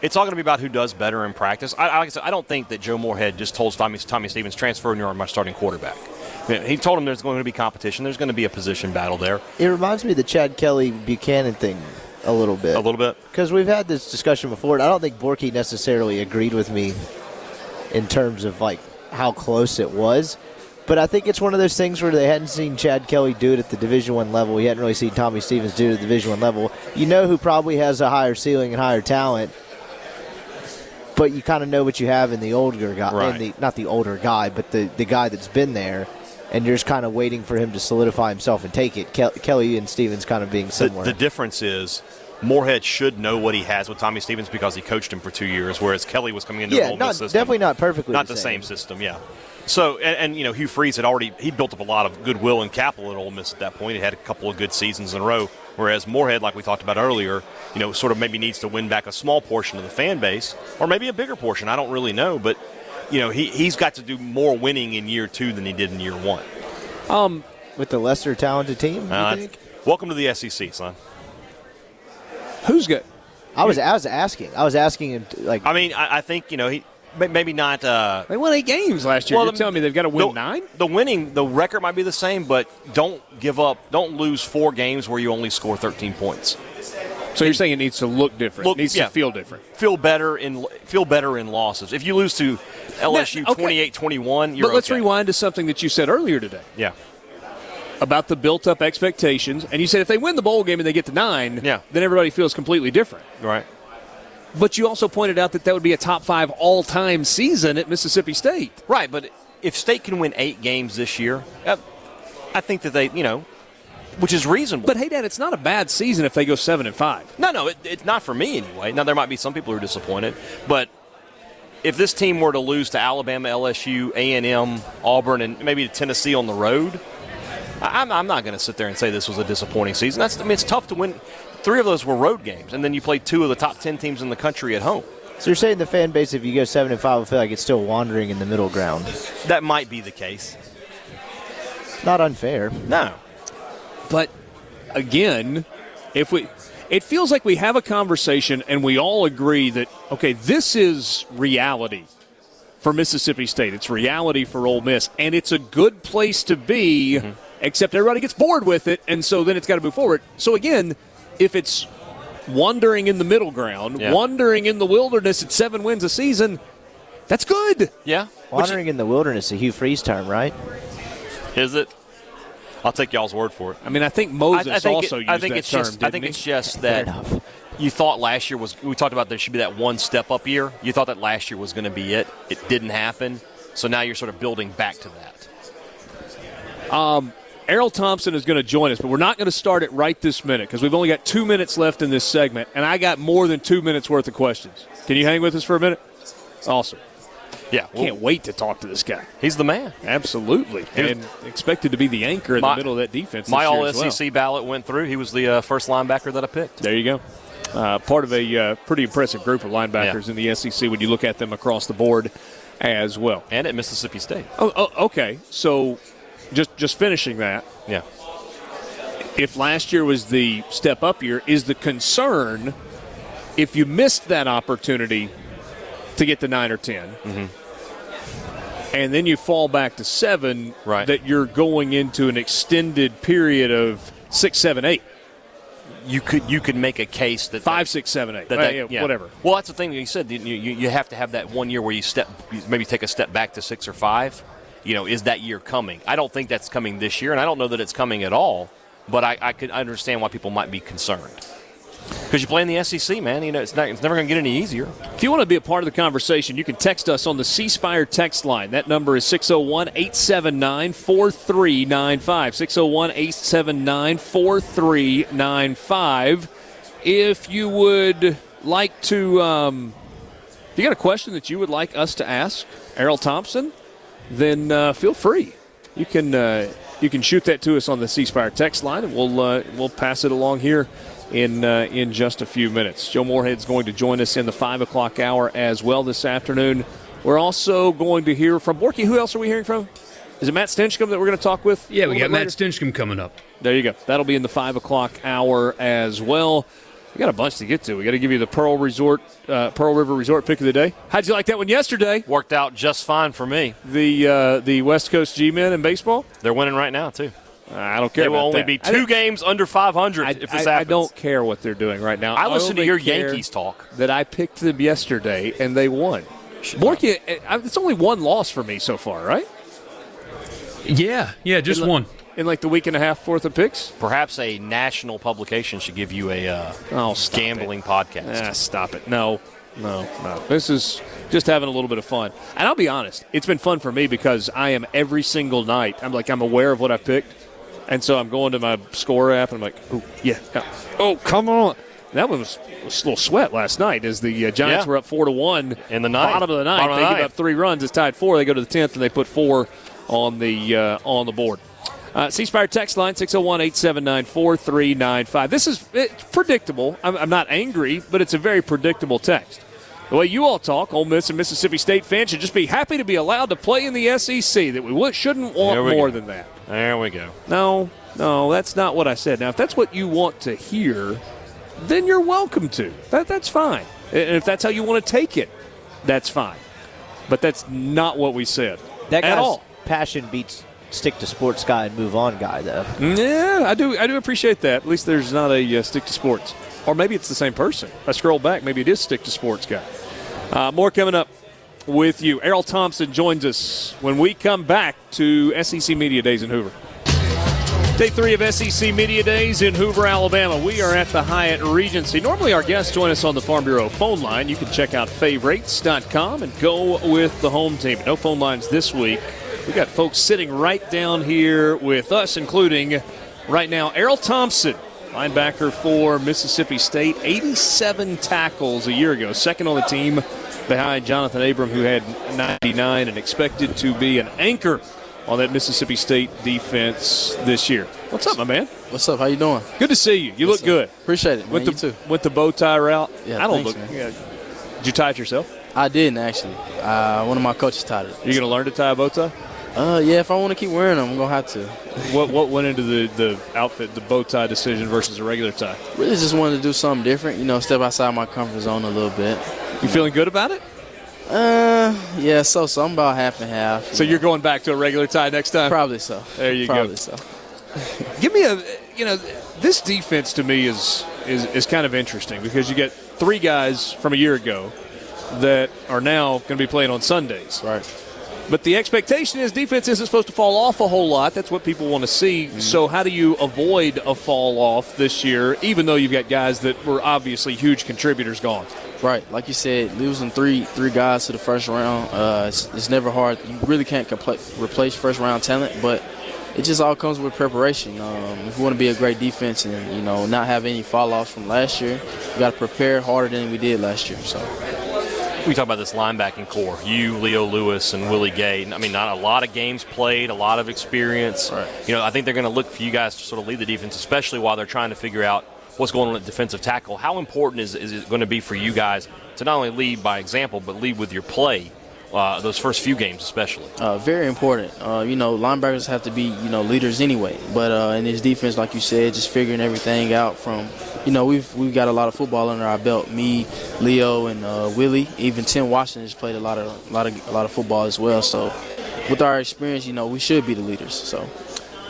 it's all going to be about who does better in practice. I, like I said, I don't think that Joe Moorhead just told Tommy, Tommy Stevens transfer and you're my starting quarterback. I mean, he told him there's going to be competition. There's going to be a position battle there. It reminds me of the Chad Kelly Buchanan thing a little bit. A little bit. Because we've had this discussion before, and I don't think Borky necessarily agreed with me in terms of like how close it was. But I think it's one of those things where they hadn't seen Chad Kelly do it at the Division One level. We hadn't really seen Tommy Stevens do it at the Division One level. You know who probably has a higher ceiling and higher talent, but you kind of know what you have in the older guy, Right. in the, not the older guy, but the the guy that's been there. And you're just kind of waiting for him to solidify himself and take it. Kel- Kelly and Stevens kind of being The, similar. the difference is Moorhead should know what he has with Tommy Stevens because he coached him for two years, whereas Kelly was coming into yeah, not, system. definitely not perfectly not the the same. same system, yeah. So, and, and you know, Hugh Freeze had already he built up a lot of goodwill and capital at Ole Miss at that point. He had a couple of good seasons in a row. Whereas Moorhead, like we talked about earlier, you know, sort of maybe needs to win back a small portion of the fan base, or maybe a bigger portion. I don't really know, but you know, he he's got to do more winning in year two than he did in year one. Um, with the lesser talented team. you Uh, think? welcome to the SEC, son. Who's good? I was I was asking. I was asking him to, like I mean, I, I think you know he maybe not. Uh, They won eight games last year. Well, You're telling me they've got to win the, nine? The winning, the record might be the same, but don't give up. Don't lose four games where you only score 13 points. So you're saying it needs to look different. Look- it needs yeah. to feel different. Feel better in feel better in losses. If you lose to LSU Now, 28-21, you're But let's okay. rewind to something that you said earlier today Yeah, about the built-up expectations, and you said if they win the bowl game and they get to nine, Yeah. then everybody feels completely different. right. But you also pointed out that that would be a top five all-time season at Mississippi State. Right, but if State can win eight games this year, I think that they, you know, which is reasonable. But Haydad, it's not a bad season if they go seven and five. No, no, it, it's not for me anyway. Now there might be some people who are disappointed, but if this team were to lose to Alabama, LSU, A and M, Auburn, and maybe to Tennessee on the road, I- I'm, I'm not going to sit there and say this was a disappointing season. That's I mean it's tough to win. Three of those were road games, and then you played two of the top ten teams in the country at home. so. You're saying the fan base, if you go seven and five, will feel like it's still wandering in the middle ground. That might be the case. Not unfair. No, But again, if we it feels like we have a conversation and we all agree that okay, this is reality for Mississippi State. It's reality for Ole Miss and it's a good place to be mm-hmm. except everybody gets bored with it and so then it's got to move forward. So again, if it's wandering in the middle ground, Yeah. wandering in the wilderness at 7 wins a season, that's good. yeah, Wandering in the wilderness, a Hugh Freeze term, right? is it? I'll take y'all's word for it. I mean, I think Moses I, I think also it- used I think that it's term, just. I didn't think he? it's just that you thought last year was. We talked about there should be that one step up year. You thought that last year was going to be it. It didn't happen. So now you're sort of building back to that. Um, Erroll Thompson is going to join us, but we're not going to start it right this minute because we've only got two minutes left in this segment, and I got more than two minutes worth of questions. Can you hang with us for a minute? Awesome. Yeah, well, Can't wait to talk to this guy. he's the man. Absolutely. And expected to be the anchor in My- the middle of that defense. My All as well. SEC ballot went through. He was the uh, first linebacker that I picked. There you go. Uh, part of a uh, pretty impressive group of linebackers Yeah. in the SEC when you look at them across the board as well. And at Mississippi State. Oh, oh, okay. So just just finishing that. Yeah. if last year was the step up year, is the concern if you missed that opportunity to get to nine or 10 and then you fall back to seven, Mm-hmm. Right. that you're going into an extended period of six, seven, eight, You could you could make a case that five, six, seven, eight, that, that- yeah, yeah. whatever. Well, that's the thing that you said. You, you, you have to have that one year where you step, maybe take a step back to six or five. You know, is that year coming? I don't think that's coming this year, and I don't know that it's coming at all. But I, I could understand why people might be concerned because you play in the SEC, man. You know, it's not, it's never going to get any easier. If you want to be a part of the conversation, you can text us on the C Spire text line. That number is 601 879 4395. 601 879 4395. If you would like to, um, if you got a question that you would like us to ask Erroll Thompson, then uh, feel free. You can uh, you can shoot that to us on the C Spire text line, and we'll uh, we'll pass it along here in uh, in just a few minutes. Joe Moorhead's going to join us in the five o'clock hour as well this afternoon. We're also going to hear from Borky. Who else are we hearing from? Is it Matt Stinchcomb that we're going to talk with? Yeah, we got Matt later? Stinchcomb coming up. There you go. That'll be in the five o'clock hour as well. We got a bunch to get to. We got to give you the Pearl Resort, uh, Pearl River Resort pick of the day. How'd you like that one yesterday? Worked out just fine for me. The uh, the West Coast G-men in baseball. They're winning right now too. I don't care. They will about only that. be two games under 500 I, if this I- happens. I don't care what they're doing right now. I listen to your Yankees talk. That I picked them yesterday and they won. Borky, it's only one loss for me so far, right? Yeah, yeah, just In the- one. In like the week and a half worth of picks. Perhaps a national publication should give you a uh, Oh, stop gambling podcast. Ah, stop it. No, no, no. This is just having a little bit of fun. And I'll be honest, it's been fun for me because I am every single night, I'm like, I'm aware of what I've picked. And so I'm going to my score app and I'm like, oh, yeah. Oh, come on. That one was, was a little sweat last night as the uh, Giants Yeah. were up four to one In the ninth. Bottom of the ninth, Bottom they the give ninth. up three runs. It's tied four. They go to the tenth and they put four on the uh, on the board. Uh, C Spire text line 601 879 4395. This is it's predictable. I'm, I'm not angry, but it's a very predictable text. The way you all talk, Ole Miss and Mississippi State fans should just be happy to be allowed to play in the SEC. That we shouldn't want we more go. than that. There we go. No, no, that's not what I said. Now, if that's what you want to hear, then you're welcome to. That, that's fine. And if that's how you want to take it, that's fine. But that's not what we said That at all. passion beats stick to sports guy and move on guy though. Yeah, I do. I do appreciate that. At least there's not a uh, stick to sports, or maybe it's the same person. I scroll back, maybe it is stick to sports guy. Uh, more coming up with you. Erroll Thompson joins us when we come back to SEC Media Days in Hoover. Day three of SEC Media Days in Hoover, Alabama. We are at the Hyatt Regency. Normally, our guests join us on the Farm Bureau phone line. You can check out favorites.com and go with the home team. No phone lines this week. We got folks sitting right down here with us, including right now Erroll Thompson, linebacker for Mississippi State, 87 tackles a year ago, second on the team behind Johnathan Abram, who had 99 and expected to be an anchor on that Mississippi State defense this year. What's up, my man? What's up? How you doing? Good to see you. You look good. Appreciate it, man. Went the too. went the bow tie route. Yeah, I don't thanks, look. Yeah. Did you tie it yourself? I didn't actually. Uh, one of my coaches tied it. You're gonna learn to tie a bow tie? Uh, yeah, if I want to keep wearing them, I'm gonna have to. What what went into the, the outfit, the bow tie decision versus a regular tie? Really, just wanted to do something different. You know, step outside my comfort zone a little bit. You feeling good about it? Uh, yeah. So, so I'm about half and half. So you're going back to a regular tie next time? Probably so. There you go. Probably go. so. Give me a you know this defense to me is is is kind of interesting because you get three guys from a year ago that are now going to be playing on Sundays. Right. But the expectation is defense isn't supposed to fall off a whole lot. That's what people want to see. Mm-hmm. So how do you avoid a fall off this year, even though you've got guys that were obviously huge contributors gone? Right, like you said, losing three three guys to the first round, uh, it's, it's never hard. You really can't compla- replace first round talent, but it just all comes with preparation. Um, if you want to be a great defense and you know not have any fall offs from last year, you got to prepare harder than we did last year. So We talk about this linebacking core. You, Leo Lewis, and Willie Gay. I mean, not a lot of games played, a lot of experience. Right. You know, I think they're going to look for you guys to sort of lead the defense, especially while they're trying to figure out what's going on at defensive tackle. How important is, is it going to be for you guys to not only lead by example, but lead with your play? Uh, those first few games, especially. uh, very important. Uh, you know, linebackers have to be you know leaders anyway. But uh, in this defense, like you said, just figuring everything out from you know we've we've got a lot of football under our belt. Me, Leo, and uh, Willie. Even Tim Washington has played a lot of a lot of a lot of football as well. So with our experience, you know, we should be the leaders. So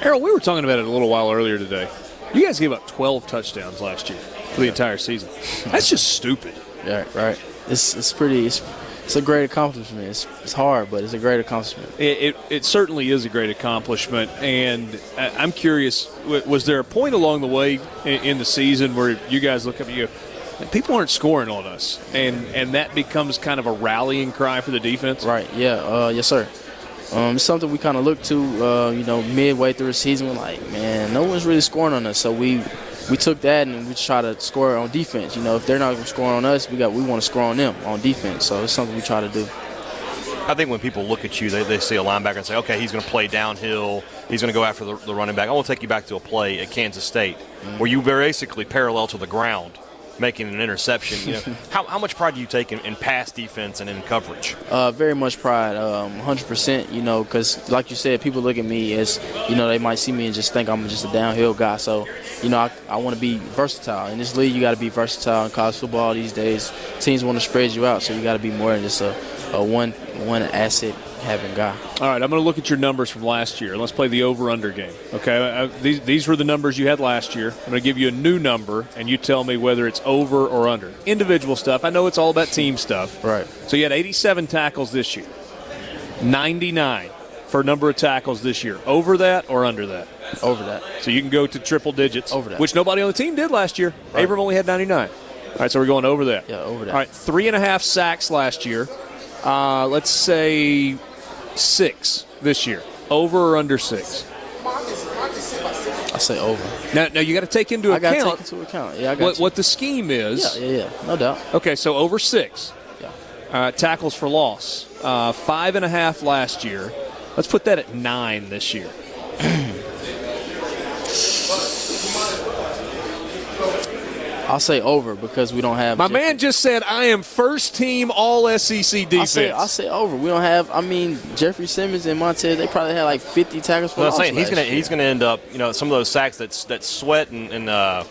Erroll, we were talking about it a little while earlier today. You guys gave up 12 touchdowns last year for the entire season. That's just stupid. yeah, right. It's it's pretty. It's, it's a great accomplishment. It's, it's hard, but it's a great accomplishment. It, it, it certainly is a great accomplishment, and I'm curious: was there a point along the way in, in the season where you guys look up at you, people aren't scoring on us, and and that becomes kind of a rallying cry for the defense? Right. Yeah. Uh, yes, sir. Um, it's something we kind of look to, uh, you know, midway through the season. We're like, man, no one's really scoring on us. So we we took that and we try to score on defense. You know, if they're not scoring on us, we got we want to score on them on defense. So it's something we try to do. I think when people look at you, they, they see a linebacker and say, okay, he's going to play downhill. He's going to go after the, the running back. I want to take you back to a play at Kansas State where you were basically parallel to the ground making an interception. You know, how, how much pride do you take in, in pass defense and in coverage? Uh, very much pride, um, 100%. You know, because like you said, people look at me as you know they might see me and just think I'm just a downhill guy. So, you know, I, I want to be versatile. In this league, you got to be versatile. In college football these days, teams want to spread you out, so you got to be more than just a, a one one asset having guy. All right, I'm going to look at your numbers from last year. Let's play the over/under game. Okay, uh, these these were the numbers you had last year. I'm going to give you a new number, and you tell me whether it's over or under. Individual stuff. I know it's all about team stuff. Right. So you had 87 tackles this year. 99 for number of tackles this year. Over that or under that? Over that. So you can go to triple digits. Over that. Which nobody on the team did last year. Right. Abram only had 99. All right, so we're going over that. Yeah, over that. All right, three and a half sacks last year. Uh, let's say six this year. Over or under six? I say over. Now, now you got to take into I got to account take into account. Yeah, I got what, what the scheme is. Yeah, yeah, yeah. No doubt. Okay, so over six. Yeah. Uh, tackles for loss. Uh, five and a half last year. Let's put that at nine this year. I'll say over because we don't have. My Jeff- man just said, I am first team all SEC I defense. say, I say over. We don't have. I mean, Jeffrey Simmons and Montez. They probably had like 50 tackles for No, I'm saying he's gonna year. he's gonna end up. You know, some of those sacks that that Sweat and and, uh,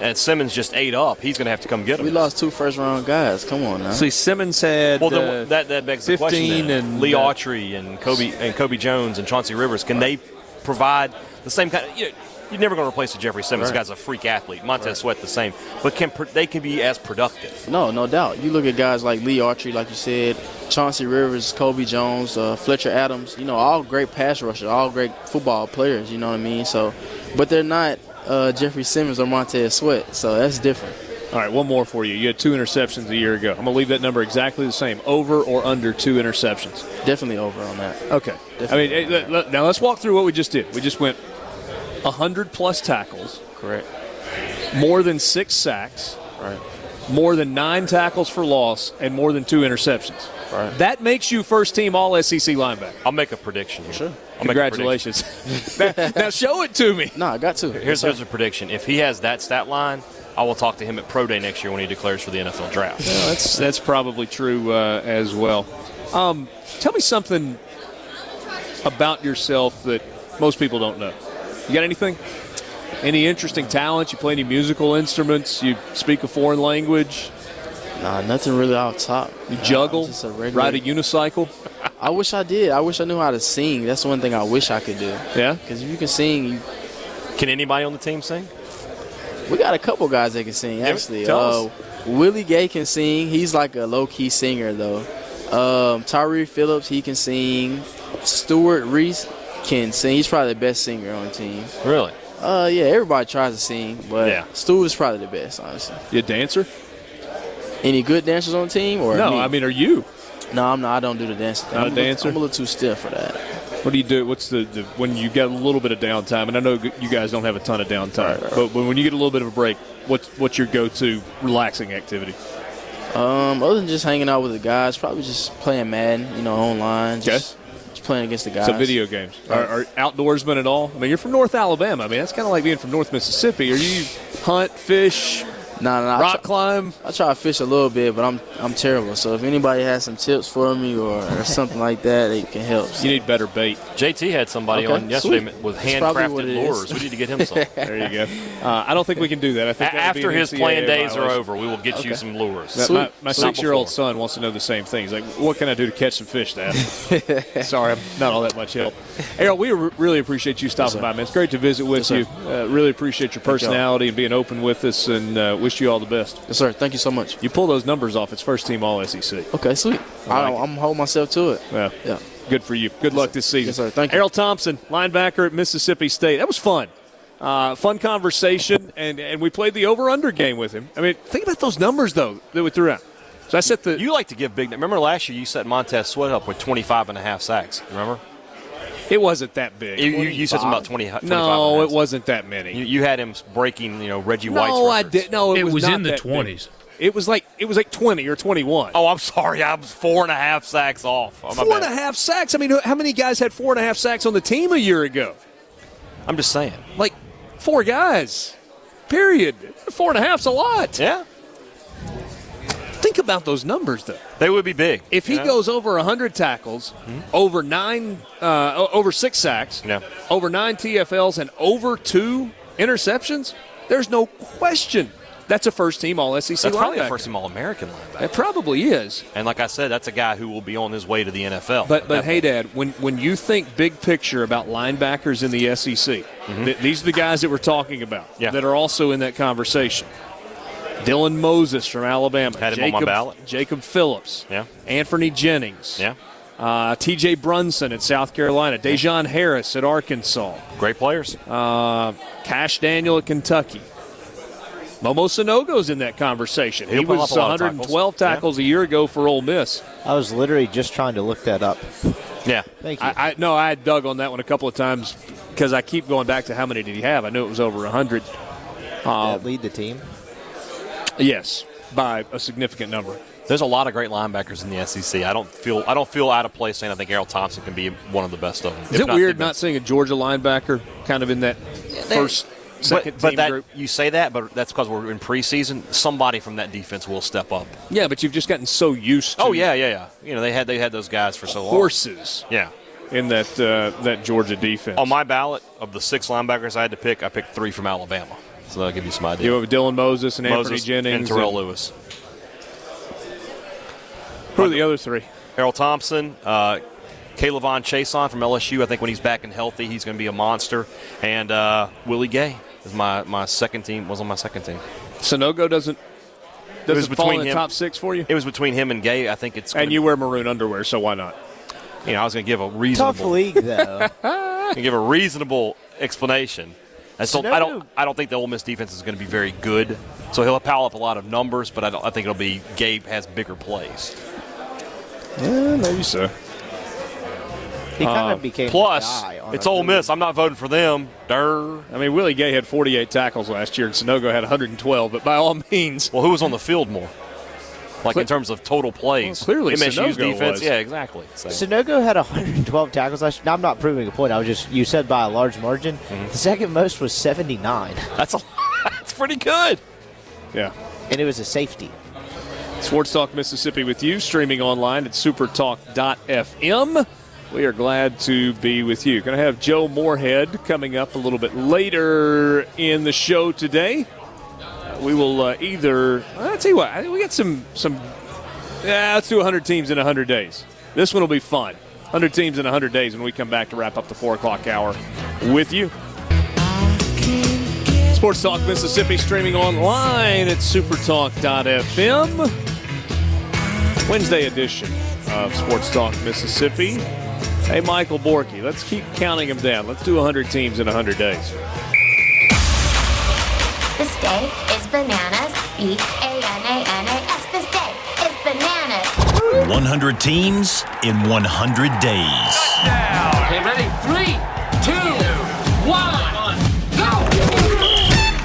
and Simmons just ate up. He's gonna have to come get them. We lost two first round guys. Come on now. See, Simmons had Well, uh, then, that that begs the question. then. and Lee uh, Autry and Kobe and Kobe Jones and Chauncey Rivers can they provide the same kind? Of, you know, you're never going to replace a Jeffrey Simmons. Right. Guy's a freak athlete. Montez Sweat the same, but can they can be as productive? No, no doubt. You look at guys like Lee Autry, like you said, Chauncey Rivers, Kobe Jones, uh, Fletcher Adams. You know, all great pass rushers, all great football players. You know what I mean? So, but they're not uh, Jeffrey Simmons or Montez Sweat. So that's different. All right, one more for you. You had two interceptions a year ago. I'm going to leave that number exactly the same. Over or under two interceptions? Definitely over on that. Okay. I mean, eh, let- let- now let's walk through what we just did. We just went 100 plus tackles, Correct. more than six sacks, Right. more than nine tackles for loss, and more than two interceptions. Right. That makes you first team All SEC linebacker. I'll make a prediction. Here. Sure. I'll make prediction. Congratulations. now, now show it to me. No, I got to. Here's, here's a prediction. If he has that stat line, I will talk to him at pro day next year when he declares for the NFL draft. Well, that's that's probably true uh, as well. Um, tell me something about yourself that most people don't know. You got anything? Any interesting talents? You play any musical instruments? You speak a foreign language? Nah, nothing really off top. You Nah, juggle? Just a regular- Ride a unicycle? I wish I did. I wish I knew how to sing. That's one thing I wish I could do. Yeah. Because if you can sing, you, Can anybody on the team sing? we got a couple guys that can sing. Yeah, Actually, tell uh, Willie Gay can sing. He's like a low key singer though. Um, Tyree Phillips, he can sing. Stewart Reese can sing. He's probably the best singer on the team. Really? Uh, yeah, everybody tries to sing, but Yeah. Stu is probably the best, honestly. You a dancer? Any good dancers on the team or No, me? I mean, are you? no, I'm not. I don't do the dancing. thing. Not a I'm little- dancer? I'm a little too stiff for that. What do you do? What's the, the when you get a little bit of downtime? And I know you guys don't have a ton of downtime, but when you get a little bit of a break, what's what's your go-to relaxing activity? Um, other than just hanging out with the guys, probably just playing Madden, you know, online. Just, just playing against the guys. So video games. Are, are outdoorsmen at all? I mean, you're from North Alabama. I mean, that's kind of like being from North Mississippi. Are you hunt, fish, Nah, nah, I rock try, climb? I try to fish a little bit, but I'm I'm terrible. So if anybody has some tips for me or, or something like that, they can help. You need better bait. JT had somebody Okay, on yesterday sweet. with That's probably what handcrafted lures. We need to get him some. There you go. Uh, I don't think we can do that. I A- think that would be After his NCAA playing days are over, we will get you some lures. Sweet. my my Sweet. six-year-old Before. son wants to know the same thing. He's like, "What can I do to catch some fish, Dad?" Sorry, I'm not all that much help. Erroll, we re- really appreciate you stopping sir. by, man. It's great to visit with Yes, you. Uh, really appreciate your y'all. personality and being open with us, and uh, wish you all the best. Yes, sir. Thank you so much. You pull those numbers off. It's first team All SEC. Okay, sweet. I I like it. I'm holding myself to it. Yeah. Yeah. Good for you. Good luck this season. Yes, sir. Thank you. Erroll Thompson, linebacker at Mississippi State. That was fun. Uh, fun conversation, and, and we played the over-under game with him. I mean, think about those numbers, though, that we threw out. So I set the You like to give big. Remember last year you set Montez Sweat up with 25 and a half sacks. Remember? It wasn't that big. You, you, you said something about 20. 25 No, and a it wasn't that many. You, you had him breaking, you know, Reggie White's no, I records. did. No, it, It was not in the that big. 20s. It was like it was like twenty or twenty-one. Oh, I'm sorry. I was four and a half sacks off. Oh, my and a half sacks. I mean, how many guys had four and a half sacks on the team a year ago? I'm just saying. Like four guys. Period. Four and a half's a lot. Yeah. Think about those numbers, though. They would be big. If he goes over 100 tackles, over nine, uh, over six sacks, Yeah. over nine TFLs, and over two interceptions, there's no question that's a first team All SEC that's probably a first team All American linebacker. It probably is. And like I said, that's a guy who will be on his way to the NFL. But but hey, Dad, when when you think big picture about linebackers in the SEC, th- these are the guys that we're talking about Mm-hmm. Yeah. that are also in that conversation. Dylan Moses from Alabama, Had him on Jacob, my ballot. Jacob Phillips, Yeah. Anfernee Jennings, Yeah. uh, T.J. Brunson at South Carolina, Dejon Harris at Arkansas, Great players. uh, Kash Daniel at Kentucky. Momo Sanogo's in that conversation. He'll he was up a lot of 112 tackles. tackles, a year ago for Ole Miss. I was literally just trying to look that up. Yeah. Thank you. I, I no, I had dug on that one a couple of times because I keep going back to how many did he have? I knew it was over hundred. that lead the team. Yes, by a significant number. There's a lot of great linebackers in the SEC. I don't feel I don't feel out of place saying I think Erroll Thompson can be one of the best of them. Is If it weird not seeing a Georgia linebacker kind of in that first, second But, but team that group? you say that, but that's because we're in preseason. Somebody from that defense will step up. Yeah, but you've just gotten so used to Oh yeah, yeah, yeah. You know they had they had those guys for so long. horses Yeah. in that uh, that Georgia defense. On my ballot of the six linebackers I had to pick, I picked three from Alabama. So that'll give you some idea. you have Dylan Moses and Anfernee Moses Jennings and Terrell Lewis. Who are the other three? Erroll Thompson, uh, K'Lavon Chaisson from LSU. I think when he's back and healthy, he's going to be a monster. And uh, Willie Gay is my, my second team. Was on my second team. Sanogo doesn't was doesn't fall in between the him- top six for you. It was between him and Gay. I think it's. And gonna- you wear maroon underwear, so why not? you know, I was going to give a Tough reasonable, league though. gonna give a reasonable explanation. I, still, I don't. I don't think the Ole Miss defense is going to be very good. So he'll pile up a lot of numbers, but I, don't, I think it'll be Gabe has bigger plays. Yeah, maybe so. he kind of uh, became the Plus, guy on it's a Ole. Miss. I'm not voting for them. Durr. I mean, Willie Gay had 48 tackles last year, and Sanogo had 112. But by all means, Well, who was on the field more? Like Cle- in terms of total plays. Well, clearly MSU's Sanogo defense. was. Yeah, exactly. So, Sanogo had 112 tackles last year. Now, I'm not proving a point. I was just you said by a large margin. Mm-hmm. The second most was 79, that's a that's pretty good. yeah. and it was a safety. Sports Talk Mississippi with you, streaming online at supertalk.fm. We are glad to be with you. Going to have Joe Moorhead coming up a little bit later in the show today. We will uh, either. I'll tell you what, I we got some some. Yeah, let's do 100 teams in 100 days. This one will be fun. 100 teams in 100 days when we come back to wrap up the four o'clock hour with you. Sports Talk Mississippi streaming online at supertalk.fm. Wednesday edition of Sports Talk Mississippi. Hey, Michael Borky, let's keep counting them down. Let's do 100 teams in 100 days. This day is bananas. B A N A N A S. This day is bananas. 100 teams in 100 days. Okay, ready? Three, two, one, go!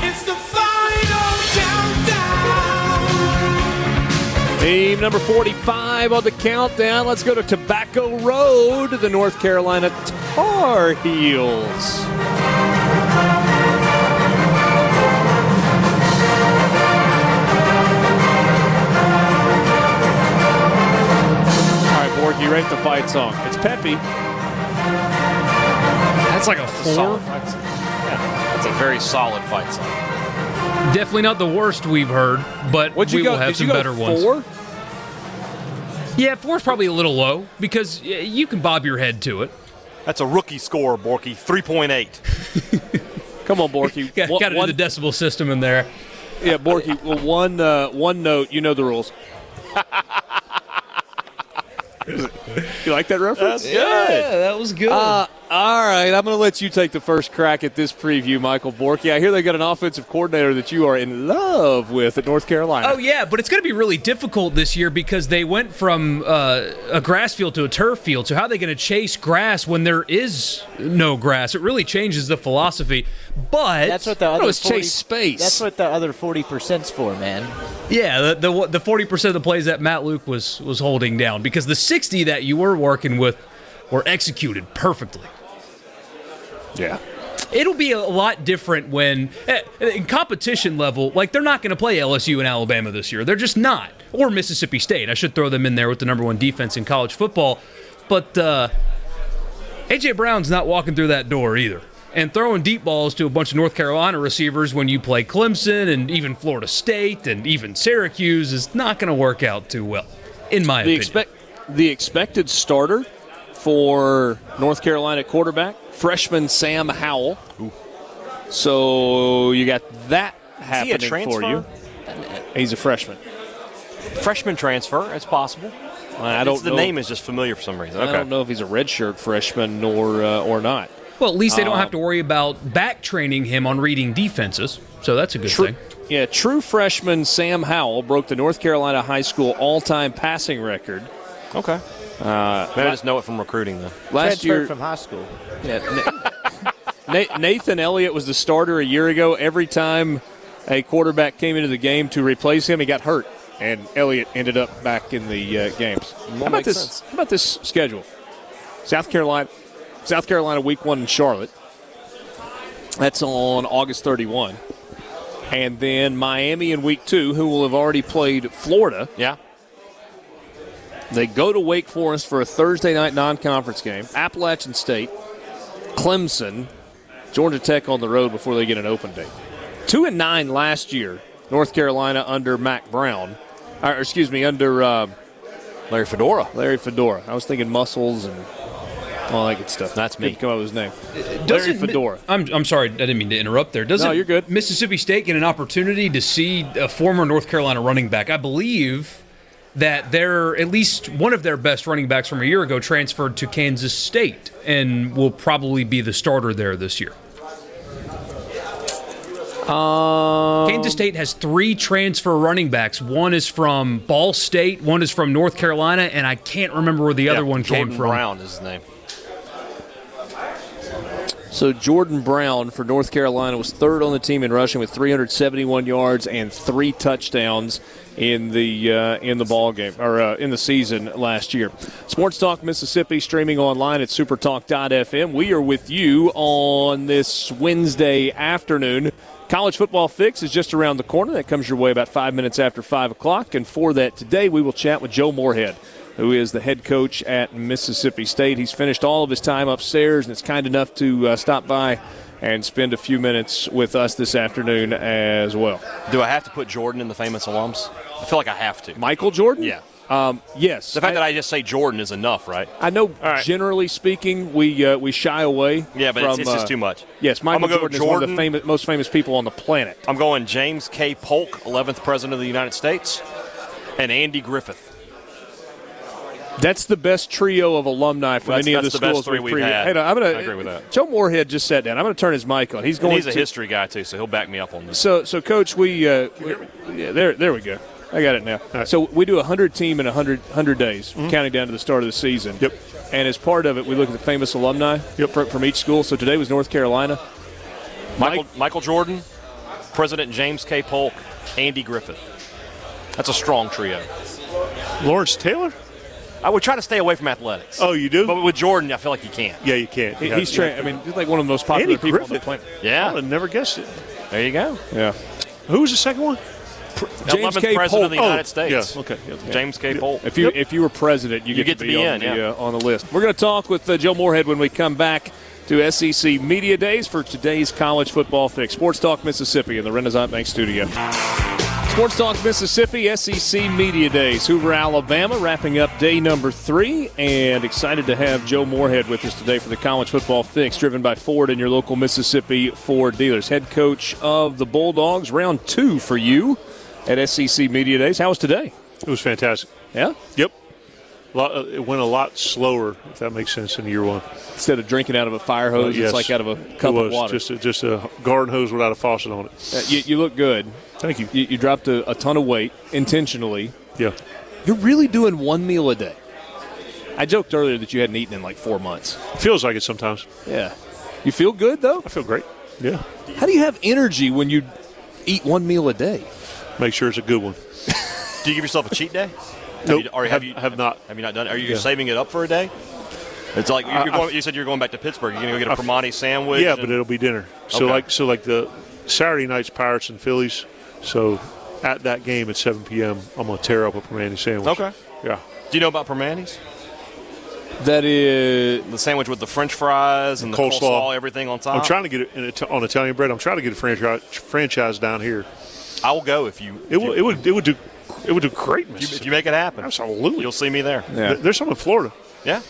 It's the final countdown. Team number 45 on the countdown. Let's go to Tobacco Road, the North Carolina Tar Heels. All right, Borky, rate the fight song. It's peppy. That's like a It's a four. solid fight song. Yeah, that's a very solid fight song. Definitely not the worst we've heard, but What'd you we go? will have did some you go better ones. four? Yeah, four's probably a little low because you can bob your head to it. That's a rookie score, Borky. 3.8. Come on, Borky. Got, One- got to do the decibel system in there. Yeah, Borky. One uh, one note. You know the rules. you like that reference? Yeah, that was good. Uh, all right, I'm going to let you take the first crack at this preview, Michael Borky. I hear they got an offensive coordinator that you are in love with at North Carolina. Oh yeah, but it's going to be really difficult this year because they went from uh, a grass field to a turf field. So how are they going to chase grass when there is no grass? It really changes the philosophy. But That's what the other it's 40 chase space. That's what the other 40%'s for, man. yeah, the the the forty percent of the plays that Matt Luke was was holding down because the sixty that you were working with were executed perfectly. Yeah. It'll be a lot different when, eh, in competition level, like they're not going to play LSU and Alabama this year. They're just not. Or Mississippi State. I should throw them in there with the number one defense in college football. But uh, AJ Brown's not walking through that door either. And throwing deep balls to a bunch of North Carolina receivers when you play Clemson and even Florida State and even Syracuse is not going to work out too well, in my the opinion. expect the expected starter for North Carolina quarterback freshman Sam Howell. So you got that he a happening for you. He's a freshman. Freshman transfer, it's possible. I don't the know. name is just familiar for some reason. I don't know if he's a redshirt freshman or uh, or not. Well, at least they don't Um, have to worry about back training him on reading defenses. So that's a good True, thing. yeah, true freshman Sam Howell broke the North Carolina high school all-time passing record. Okay. Uh, Maybe I just know it from recruiting though. last Transferred year from high school. Yeah, Nathan Elliott was the starter a year ago. Every time a quarterback came into the game to replace him, he got hurt, and Elliott ended up back in the uh, games. How about this? sense. How about this schedule? South Carolina, South Carolina, week one in Charlotte. That's on August 31, and then Miami in week two, who will have already played Florida. Yeah. They go to Wake Forest for a Thursday night non-conference game. Appalachian State, Clemson, Georgia Tech on the road before they get an open date. Two and nine last year. North Carolina under Mack Brown, or excuse me, under uh, Larry Fedora. Larry Fedora. I was thinking muscles and all that good stuff. That's me. Couldn't come up with his name. Larry Doesn't- Fedora. I'm, I'm sorry, I didn't mean to interrupt there. Doesn't No, you're good. Mississippi State get an opportunity to see a former North Carolina running back? I believe that they're at least one of their best running backs from a year ago transferred to Kansas State and will probably be the starter there this year. Um, Kansas State has three transfer running backs. One is from Ball State, one is from North Carolina, and I can't remember where the other one Jordan came from. Brown is his name. So Jordan Brown for North Carolina was third on the team in rushing with 371 yards and three touchdowns in the uh, in the ball game or uh, in the season last year. Sports Talk Mississippi streaming online at supertalk.fm. We are with you on this Wednesday afternoon. College football fix is just around the corner. That comes your way about five minutes after five o'clock. And for that today, we will chat with Joe Moorhead who is the head coach at Mississippi State. He's finished all of his time upstairs and is kind enough to uh, stop by and spend a few minutes with us this afternoon as well. Do I have to put Jordan in the famous alums? I feel like I have to. Michael Jordan? Yeah. Um, yes. The fact I, that I just say Jordan is enough, right? I know, generally speaking, we uh, we shy away. Yeah, but from, it's, it's just uh, too much. Yes, Michael go Jordan, is one of the famous, most famous people on the planet. I'm going James K. Polk, 11th President of the United States, and Andy Griffith. That's the best trio of alumni from That's- any of the that's the best schools three we've we've had. Hey, no, I'm gonna, I agree with that. Joe Moorhead just sat down. I'm going to turn his mic on. He's And going he's a to, history guy, too, so he'll back me up on this. So, so coach, we, uh, we- yeah, there, there we go. I got it now. So we do a hundred team in a 100, 100 days, counting down to the start of the season. Yep. And as part of it, we look at the famous alumni from, from each school. So today was North Carolina. Michael, Michael Jordan, President James K. Polk, Andy Griffith. That's a strong trio. Lawrence Taylor? I would try to stay away from athletics. Oh, you do? But with Jordan, I feel like you can't. Yeah, you can't. He- he's yeah. tra- I mean, he's like one of the most popular Andy people on the Griffith. planet. Yeah. I would have never guessed it. There you go. Yeah. Who was the second one? James 11th K. President Polk. of the United Oh, States. yeah, okay, yeah. James K. Polk. If you if you were president, you, You get, get to be on in, the yeah. uh, on the list. We're going to talk with uh, Joe Moorhead when we come back to SEC Media Days for today's college football fix. Sports Talk Mississippi in the Renaissance Bank Studio. Sports Talk Mississippi, SEC Media Days, Hoover, Alabama, wrapping up day number three, and excited to have Joe Moorhead with us today for the college football fix, driven by Ford and your local Mississippi Ford dealers. Head coach of the Bulldogs, round two for you at SEC Media Days. How was today? It was fantastic. Yeah? Yep. A lot, uh, it went a lot slower, if that makes sense, in year one. Instead of drinking out of a fire hose, Uh, yes. it's like out of a It cup was of water. Just a, just a garden hose without a faucet on it. Uh, you, you look good. Thank you. You, you dropped a, a ton of weight intentionally. Yeah. You're really doing one meal a day. I joked earlier that you hadn't eaten in like four months. Feels like it sometimes. Yeah. You feel good though? I feel great. Yeah. How do you have energy when you eat one meal a day? Make sure it's a good one. Do you give yourself a cheat day? Nope. Have you, or have, Have- you have not. Have you not done? it? Are you Yeah. saving it up for a day? It's like you're I- going, you said you're going back to Pittsburgh. You're going to go get a Primanti sandwich. Yeah, and- but it'll be dinner. So Okay. like so like the Saturday night's Pirates and Phillies. So at that game at 7 p.m., I'm gonna tear up a Primanti sandwich. Okay. Yeah. Do you know about Primanti's? That is the sandwich with the French fries and the Coleslaw. coleslaw, everything on top. I'm trying to get it in Ita- on Italian bread. I'm trying to get a franchise franchise down here. I will go if you. It would it would it would do it would do great. If you, if you make it happen, absolutely, you'll see me there. Yeah. Th- There's some in Florida. Yeah.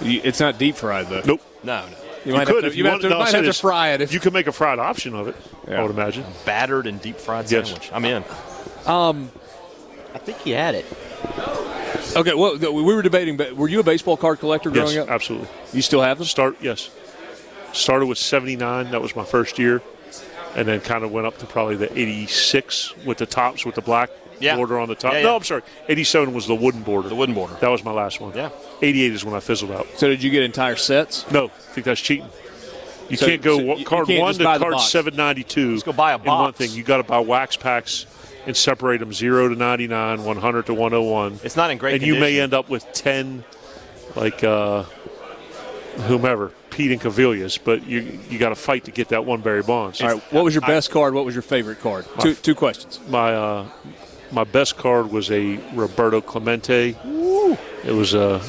It's not deep fried though. Nope. No, no. You, might could have to, if you you have want- to, no, might have to fry it. If, You could make a fried option of it. I would imagine. Battered and deep fried Yes. sandwich. I'm in. um, I think you had it. okay. Well, we were debating, but were you a baseball card collector growing Yes, up? absolutely. You still have them? Start yes. Started with 79. That was my first year, and then kind of went up to probably the 86 with the tops with the black Yeah. border on the top. Yeah, No. I'm sorry. 87 was the wooden border. The wooden border. That was my last one. Yeah. 88 is when I fizzled out. So did you get entire sets? No, I think that's cheating. You So- can't go so wa- you- you card can't one just to buy card box. 792. Just go buy a In one thing, you got to buy wax packs and separate them 0 to 99, 100 to 101. It's not in great And you may end up with 10, like uh, whomever, Pete Incaviglias, but you you got to fight to get that one Barry Bonds. All right. What was your best card? What was your favorite card? My- Two two questions. My uh, my best card was a Roberto Clemente. It was a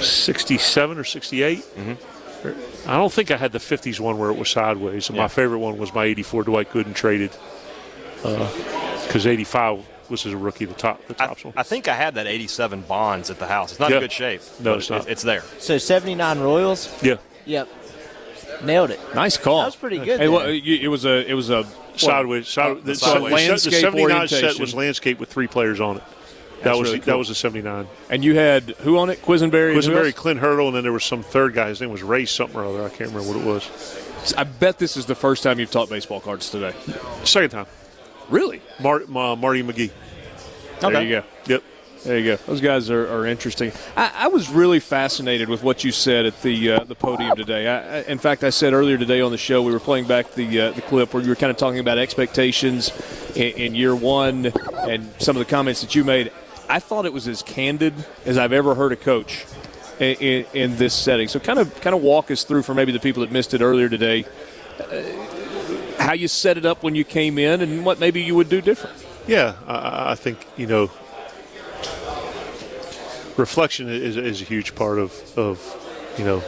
67 or 68. Mm-hmm. I don't think I had the 50s one where it was sideways. And Yeah. My favorite one was my 84 Dwight Gooden traded because 85 was his rookie, the top, the I, one. I think I had that 87 Bonds at the house. It's not Yeah. in good shape. No, it's not. It's there. So 79 Royals. Yeah, Yep. Nailed it. Nice call. That was pretty good. Hey, well, it was a it was a sideways. Side, uh, the, so so landscape the 79 set was landscape with three players on it. That That's was really that cool. was a 79. And you had who on it? Quisenberry. and who Quisenberry. Clint Hurdle, and then there was some third guy. His name was Ray something or other. I can't remember what it was. I bet this is the first time you've taught baseball cards today. Second time. Really? Mar- Ma- Marty McGee. There you go. Yep. There you go. Those guys are, are interesting. I, I was really fascinated with what you said at the uh, the podium today. I, I, in fact, I said earlier today on the show we were playing back the uh, the clip where you were kind of talking about expectations in, in year one and some of the comments that you made. I thought it was as candid as I've ever heard a coach in, in, in this setting. So, kind of kind of walk us through for maybe the people that missed it earlier today. Uh, how you set it up when you came in, and what maybe you would do different. Yeah, I, I think you know, reflection is, is a huge part of, of you know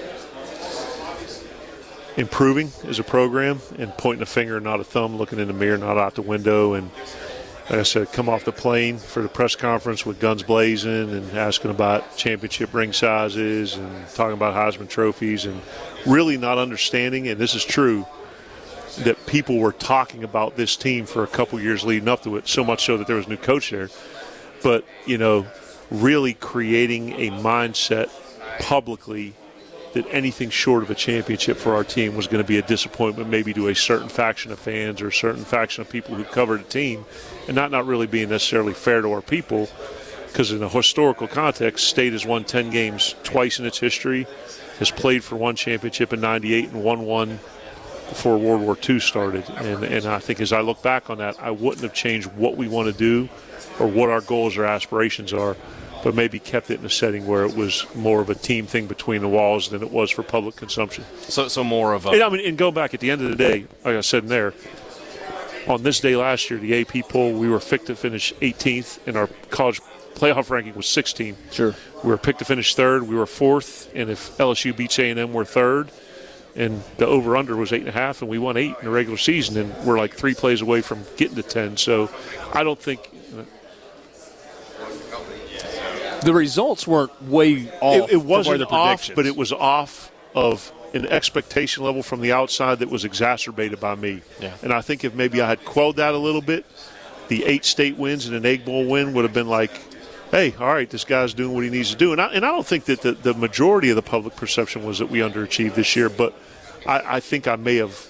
improving as a program and pointing a finger, not a thumb, looking in the mirror, not out the window, and like I said, come off the plane for the press conference with guns blazing and asking about championship ring sizes and talking about Heisman trophies and really not understanding, and this is true, that people were talking about this team for a couple years leading up to it, so much so that there was a new coach there. But, you know, really creating a mindset publicly that anything short of a championship for our team was going to be a disappointment, maybe to a certain faction of fans or a certain faction of people who covered the team, and not not really being necessarily fair to our people. Because in a historical context, State has won 10 games twice in its history, has played for one championship in '98 and won one before World War II started. And, and I think as I look back on that, I wouldn't have changed what we want to do or what our goals or aspirations are, but maybe kept it in a setting where it was more of a team thing between the walls than it was for public consumption. So, so more of a. And I mean, and go back at the end of the day, like I said in there, on this day last year, the AP poll, we were picked to finish 18th, and our college playoff ranking was 16. Sure. We were picked to finish third. We were fourth, and if LSU beats A&M, we're third. And the over/under was eight and a half, and we won eight in the regular season, and we're like three plays away from getting to ten. So, I don't think The results weren't way off. it, it wasn't the off, but it was off of an expectation level from the outside that was exacerbated by me. Yeah. And I think if maybe I had quelled that a little bit, the eight state wins and an egg bowl win would have been like, hey, all right, this guy's doing what he needs to do. And I, and I don't think that the, the majority of the public perception was that we underachieved this year, but I, I think I may have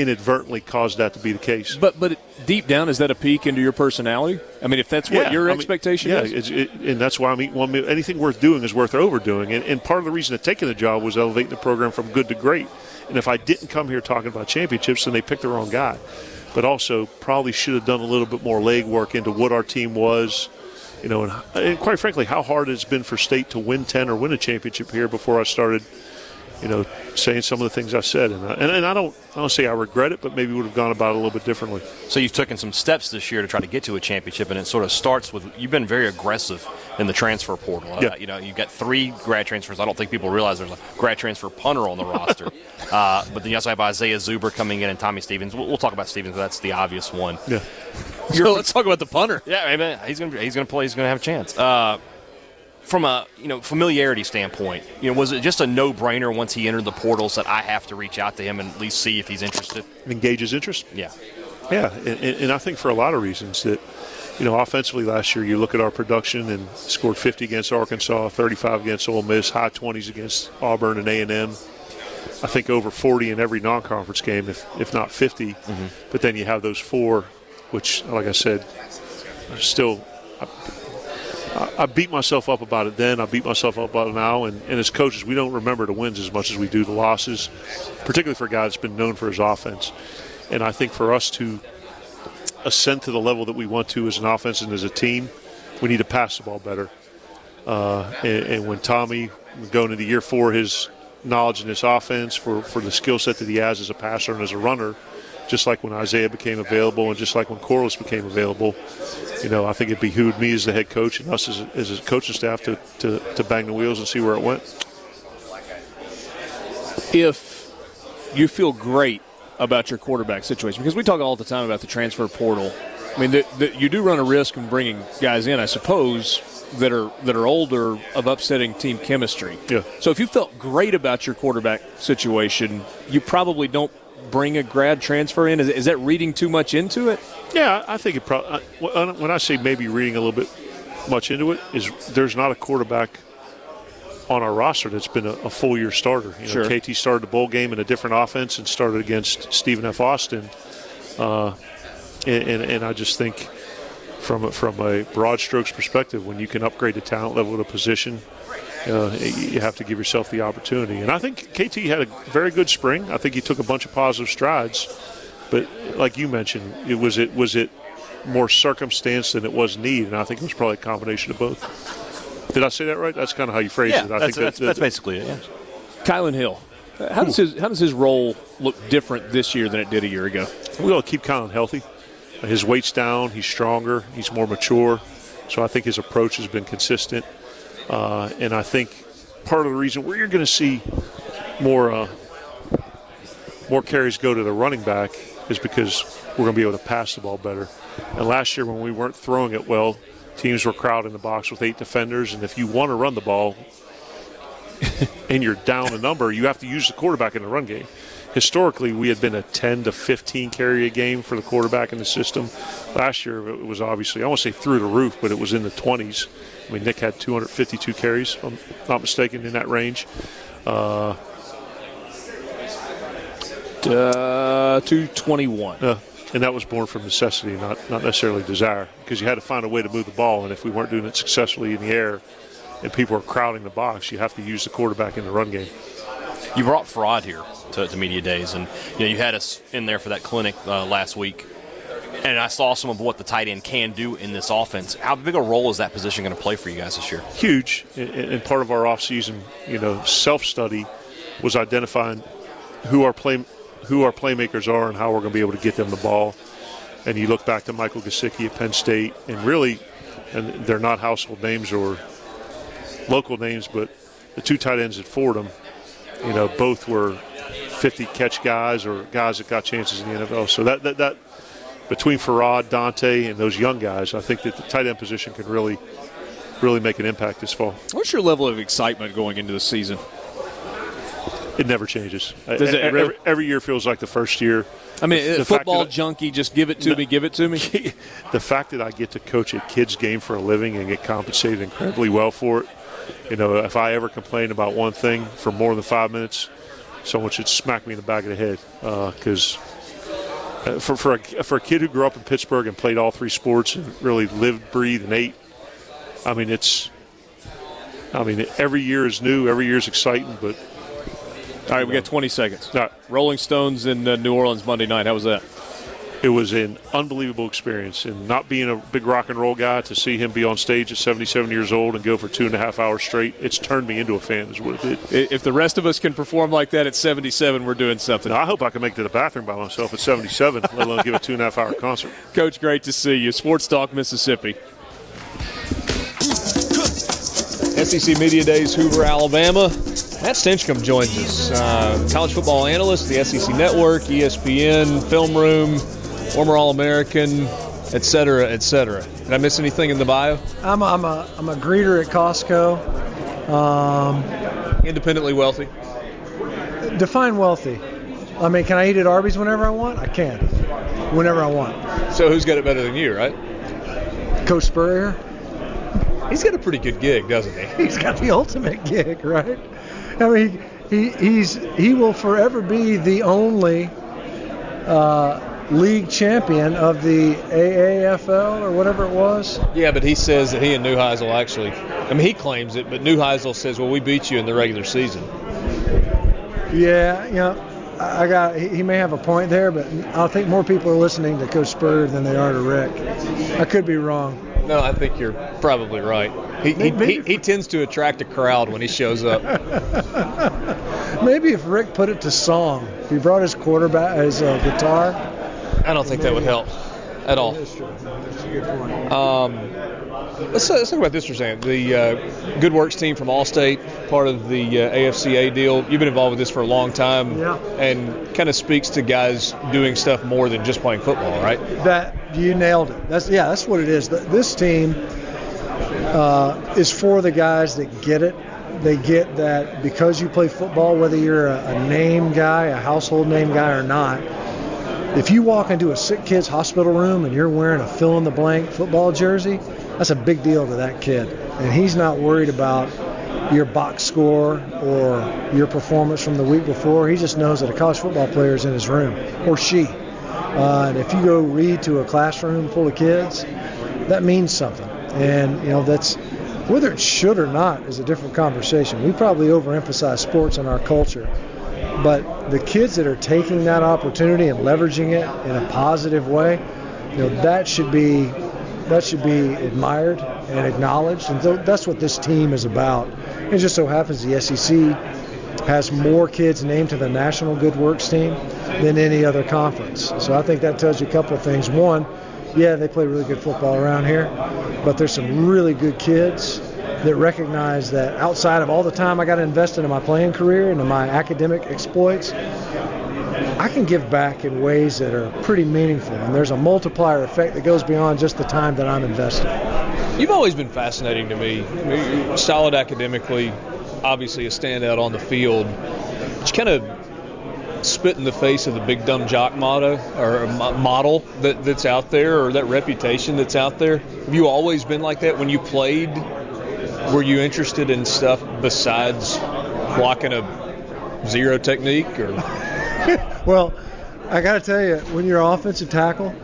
inadvertently caused that to be the case. But but deep down, is that a peek into your personality? I mean, if that's what Yeah, your I mean, expectation yeah, is, it, and that's why I mean, well, anything worth doing is worth overdoing. And, and part of the reason of taking the job was elevating the program from good to great. And if I didn't come here talking about championships, then they picked the wrong guy. But also, probably should have done a little bit more legwork into what our team was, You know, and, and quite frankly, how hard it's been for State to win 10 or win a championship here before I started, you know, saying some of the things I said. And, I, and, and I don't, I don't say I regret it, but maybe would have gone about it a little bit differently. So you've taken some steps this year to try to get to a championship, and it sort of starts with you've been very aggressive in the transfer portal. Uh, Yeah. you know, you've got three grad transfers. I don't think people realize there's a grad transfer punter on the roster. Uh, but then you also have Isaiah Zuber coming in and Tommy Stevens. We'll, we'll talk about Stevens. But that's the obvious one. Yeah. So let's talk about the punter. Yeah, I mean, he's gonna he's gonna play. He's gonna have a chance. Uh, from a you know familiarity standpoint, you know, was it just a no brainer once he entered the portals that I have to reach out to him and at least see if he's interested? Engage his interest? Yeah. Yeah, and, and and I think for a lot of reasons that, you know, offensively last year, you look at our production and scored 50 against Arkansas, 35 against Ole Miss, high 20s against Auburn and A&M. I think over 40 in every non-conference game, if if not 50. Mm-hmm. But then you have those four, which, like I said, are still. I, beat myself up about it then. I beat myself up about it now. And, and as coaches, we don't remember the wins as much as we do the losses, particularly for a guy that's been known for his offense. And I think for us to ascend to the level that we want to as an offense and as a team, we need to pass the ball better. Uh, and, and when Tommy going into year four, his knowledge in this offense for, for the skill set that he has as a passer and as a runner, just like when Isaiah became available and just like when Corliss became available, you know, I think it behooved me as the head coach and us as a, as a coaching staff to, to, to bang the wheels and see where it went. if you feel great about your quarterback situation, because we talk all the time about the transfer portal. I mean, the, the, you do run a risk in bringing guys in, I suppose, that are that are older of upsetting team chemistry. Yeah. So if you felt great about your quarterback situation, you probably don't bring a grad transfer in. Is, is that reading too much into it? Yeah, I think it probably. When I say maybe reading a little bit much into it, is there's not a quarterback on our roster that's been a, a full year starter. You know, Sure. KT started the bowl game in a different offense and started against Stephen F. Austin, uh, and, and and I just think from a, from a broad strokes perspective, when you can upgrade the talent level of a position. Uh, you have to give yourself the opportunity, and I think KT had a very good spring. I think he took a bunch of positive strides, but like you mentioned, it was it was it more circumstance than it was need, and I think it was probably a combination of both. Did I say that right? That's kind of how you phrased Yeah, it. I that's- think that- that's- that- that's basically it, yeah. Kylan Hill. How does his how does his role look different this year than it did a year ago? We got to keep Kylan healthy. His weight's down. He's stronger. He's more mature. So I think his approach has been consistent. Uh, and I think part of the reason where you're going to see more uh, more carries go to the running back is because we're going to be able to pass the ball better. And last year when we weren't throwing it well, teams were crowding the box with eight defenders. And if you want to run the ball and you're down a number, you have to use the quarterback in the run game. Historically, we had been a 10 to 15 carry a game for the quarterback in the system. Last year, it was obviously, I won't say through the roof, but it was in the 20s. I mean, Nick had 252 carries, if I'm not mistaken, in that range. Uh, Uh, 221. Uh, and that was born from necessity, not, not necessarily desire, because you had to find a way to move the ball. And if we weren't doing it successfully in the air and people are crowding the box, you have to use the quarterback in the run game. You brought Farrod here to, to media days, and you know you had us in there for that clinic uh, last week, and I saw some of what the tight end can do in this offense. How big a role is that position going to play for you guys this year? huge and- part of our offseason you know self-study was identifying who our play who our playmakers are and how we're going to be able to get them the ball and you look back to Michael Gesicki at Penn State and really and they're not household names or local names but the two tight ends at Fordham you know both were 50 catch guys or guys that got chances in the NFL so that that, that between Farrod, Dante, and those young guys, I think that the tight end position can really, really make an impact this fall. What's your level of excitement going into the season? It never changes. Does it every, really? every year feels like the first year. I mean, The- uh, the football I- junkie, just give it to No. me, give it to me. the fact that I get to coach a kid's game for a living and get compensated incredibly well for it. You know, if I ever complain about one thing for more than five minutes, someone should smack me in the back of the head because. Uh, for for a, for a kid who grew up in Pittsburgh and played all three sports and really lived, breathed, and ate, I mean it's. I mean every year is new, every year is exciting, but. All right, we got 20 seconds. Rolling Stones in uh, New Orleans Monday night. How was that? It was an unbelievable experience. And not being a big rock and roll guy, to see him be on stage at 77 years old and go for two and a half hours straight, it's turned me into a fan, is what it did. If the rest of us can perform like that at 77, we're doing something. Now, I hope I can make it to the bathroom by myself at 77, let alone give a two and a half hour concert. Coach, great to see you. Sports Talk Mississippi. SEC Media Days, Hoover, Alabama. Matt Stinchcomb joins us, uh, college football analyst, the SEC Network, ESPN, Film Room, former All-American, et cetera, et cetera. Did I miss anything in the bio? I'm a, I'm a, I'm a greeter at Costco. Um, Independently wealthy. define wealthy. I mean, can I eat at Arby's whenever I want? I can, whenever I want. So who's got it better than you, right? Coach Spurrier. He's got a pretty good gig, doesn't he? He's got the ultimate gig, right? I mean, he he's he will forever be the only uh, league champion of the AAFL or whatever it was. Yeah, but he says that he and Neuheisel actually, I mean, he claims it, but Neuheisel says, well, we beat you in the regular season. Yeah, you know, I got he he may have a point there, but I think more people are listening to Coach Spurrier than they are to Rick. I could be wrong. No, I think you're probably right. He, he, he, he tends to attract a crowd when he shows up. Maybe if Rick put it to song, if he brought his quarterback, his uh, guitar. I don't think that would help at all. That's true. That's a good point. Um, let's, let's talk about this for a second. The uh, Good Works team from Allstate, part of the uh, AFCA deal. You've been involved with this for a long time, Yeah. and kind of speaks to guys doing stuff more than just playing football, right? That you nailed it. That's yeah, that's what it is. This team uh, is for the guys that get it. They get that because you play football, whether you're a, a name guy, a household name guy or not. If you walk into a sick kid's hospital room and you're wearing a fill in the blank football jersey, that's a big deal to that kid. And he's not worried about your box score or your performance from the week before. He just knows that a college football player is in his room or she. Uh, and if you go read to a classroom full of kids, that means something. And you know that's whether it should or not is a different conversation. We probably overemphasize sports in our culture, but the kids that are taking that opportunity and leveraging it in a positive way, you know that should be that should be admired and acknowledged. And th- that's what this team is about. It just so happens the SEC has more kids named to the National Good Works team than any other conference. So I think that tells you a couple of things. One, yeah, they play really good football around here, but there's some really good kids that recognize that outside of all the time I got to invest into my playing career and my academic exploits, I can give back in ways that are pretty meaningful. And there's a multiplier effect that goes beyond just the time that I'm investing. You've always been fascinating to me. I mean, Solid academically, obviously a standout on the field. It's kind of spit in the face of the big dumb jock motto or model that, that's out there or that reputation that's out there. Have you always been like that when you played? Were you interested in stuff besides blocking a zero technique or? well, I got to tell you, when you're offensive tackle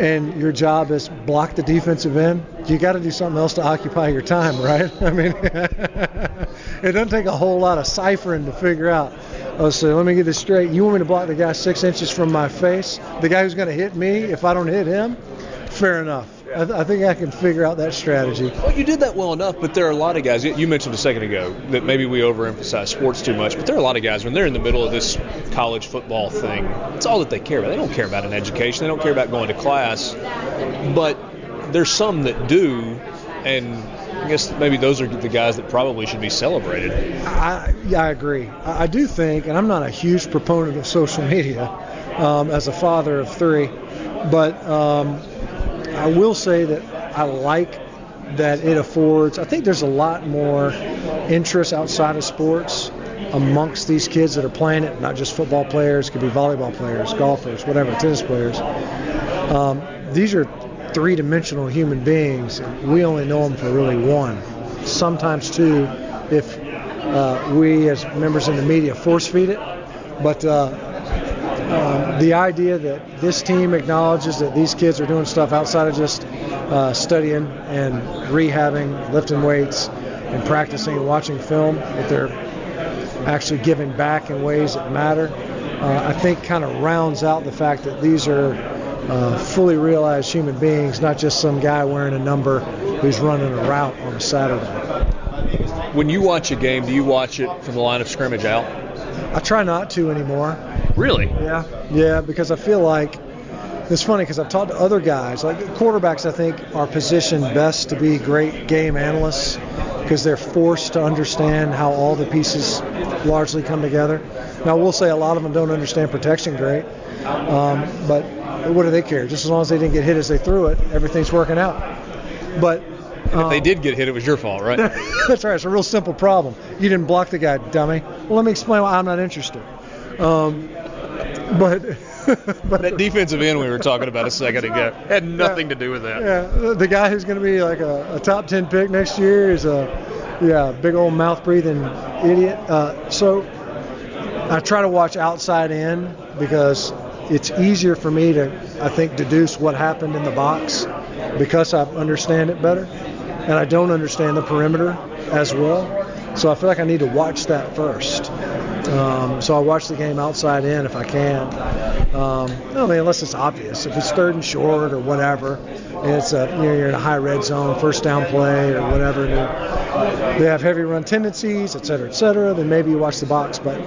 and your job is block the defensive end, you got to do something else to occupy your time, right? I mean, it doesn't take a whole lot of ciphering to figure out. Oh, so let me get this straight. You want me to block the guy six inches from my face? The guy who's going to hit me if I don't hit him? Fair enough. I, th- I think I can figure out that strategy. Well, you did that well enough, but there are a lot of guys. You mentioned a second ago that maybe we overemphasize sports too much, but there are a lot of guys when they're in the middle of this college football thing. It's all that they care about. They don't care about an education. They don't care about going to class. But there's some that do, and I guess maybe those are the guys that probably should be celebrated. I, yeah, I agree. I, I do think, and I'm not a huge proponent of social media um, as a father of three, but um, I will say that I like that it affords. I think there's a lot more interest outside of sports amongst these kids that are playing it, not just football players, could be volleyball players, golfers, whatever, tennis players. Um, these are three dimensional human beings. We only know them for really one, sometimes two, if uh, we as members in the media force feed it. But uh, the idea that this team acknowledges that these kids are doing stuff outside of just uh, studying and rehabbing, lifting weights, and practicing and watching film, that they're actually giving back in ways that matter, uh, I think kind of rounds out the fact that these are uh, fully realized human beings, not just some guy wearing a number who's running a route on a Saturday. When you watch a game, do you watch it from the line of scrimmage out? I try not to anymore. Really? Yeah. Yeah, because I feel like it's funny because I've talked to other guys, like quarterbacks, I think are positioned best to be great game analysts because they're forced to understand how all the pieces largely come together. Now, we'll say a lot of them don't understand protection great, um, but what do they care? Just as long as they didn't get hit as they threw it, everything's working out. But And if they did get hit, it was your fault, right? That's right. It's a real simple problem. You didn't block the guy, dummy. Well, let me explain why I'm not interested. Um, but that defensive end we were talking about a second ago had nothing to do with that. yeah, the guy who's going to be like a, a top 10 pick next year is a yeah big old mouth breathing idiot. Uh, so I try to watch outside in because it's easier for me to I think deduce what happened in the box because I understand it better, and I don't understand the perimeter as well. So I feel like I need to watch that first. Um, so I watch the game outside in if I can. Um, I mean, unless it's obvious. If it's third and short or whatever, and it's a you know, you're in a high red zone, first down play or whatever. They have heavy run tendencies, et cetera, et cetera. Then maybe you watch the box, but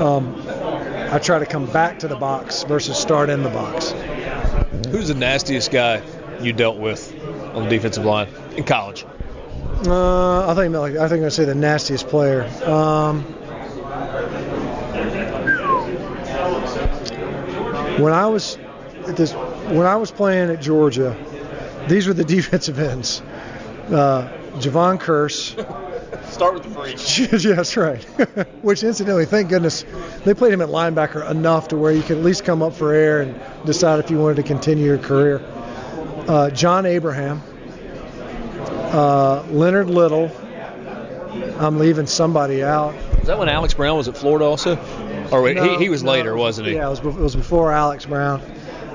um, I try to come back to the box versus start in the box. Who's the nastiest guy you dealt with on the defensive line in college? Uh, I think like I think I say the nastiest player. Um, when I was at this, when I was playing at Georgia, these were the defensive ends. Uh, Jevon Kearse. Start with the freak. yeah, that's right. Which, incidentally, thank goodness they played him at linebacker enough to where you could at least come up for air and decide if you wanted to continue your career. Uh, John Abraham, uh, Leonard Little. I'm leaving somebody out. Is that when Alex Brown was at Florida also? Or wait, he, No, he was no, later, wasn't he? Yeah, it was, it was before Alex Brown.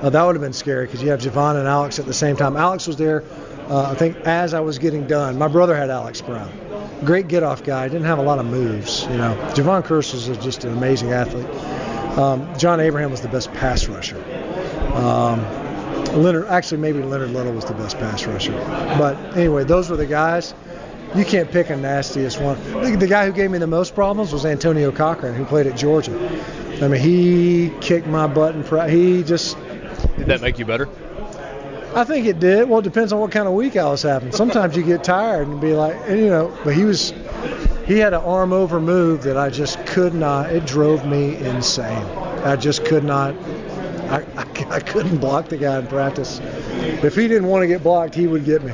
Uh, that would have been scary because you have Jevon and Alex at the same time. Alex was there, uh, I think, as I was getting done. My brother had Alex Brown. Great get off guy. Didn't have a lot of moves. You know, Jevon Kearse was just an amazing athlete. Um, John Abraham was the best pass rusher. Um, Leonard, actually, maybe Leonard Little was the best pass rusher. But anyway, those were the guys. You can't pick a nastiest one. The, the guy who gave me the most problems was Antonio Cochran, who played at Georgia. I mean, he kicked my butt and pra- he just. Did that make you better? I think it did. Well, it depends on what kind of week I was having. Sometimes you get tired and be like, and, you know, but he was, he had an arm over move that I just could not. It drove me insane. I just could not. I, I, I couldn't block the guy in practice. If he didn't want to get blocked, he would get me.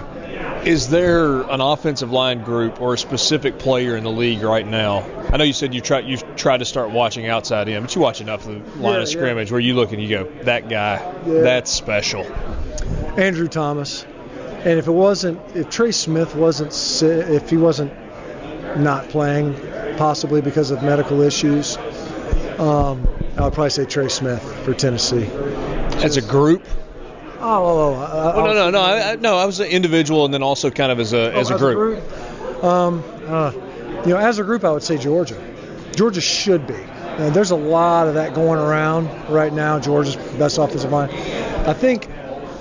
Is there an offensive line group or a specific player in the league right now? I know you said you try you've tried to start watching outside in, but you watch enough of the line Yeah, of scrimmage where you look and you go, that guy, Yeah. that's special. Andrew Thomas. And if it wasn't, if Trey Smith wasn't, if he wasn't not playing, possibly because of medical issues, um, I would probably say Trey Smith for Tennessee. As a group? Oh, oh, oh, uh, Well, no, no, no, I, no. I was an individual and then also kind of as a Oh, as a group. As Um, uh, you know, as a group, I would say Georgia. Georgia should be. Uh, there's a lot of that going around right now. Georgia's best offensive line. I think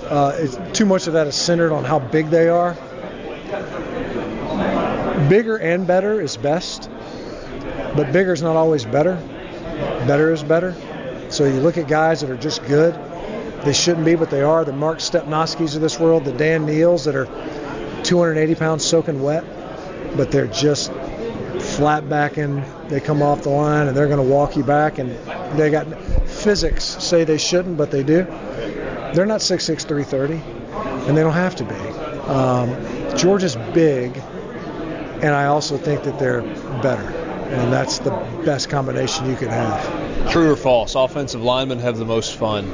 uh, it's, too much of that is centered on how big they are. Bigger and better is best, but bigger is not always better. Better is better. So you look at guys that are just good. They shouldn't be, but they are. The Mark Stepnoskis of this world, the Dan Neils that are 280 pounds soaking wet, but they're just flat backing. They come off the line and they're going to walk you back, and they got physics say they shouldn't, but they do. They're not 6'6", 330, and they don't have to be. Um, Georgia's big, and I also think that they're better, and that's the best combination you can have. True or false? Offensive linemen have the most fun.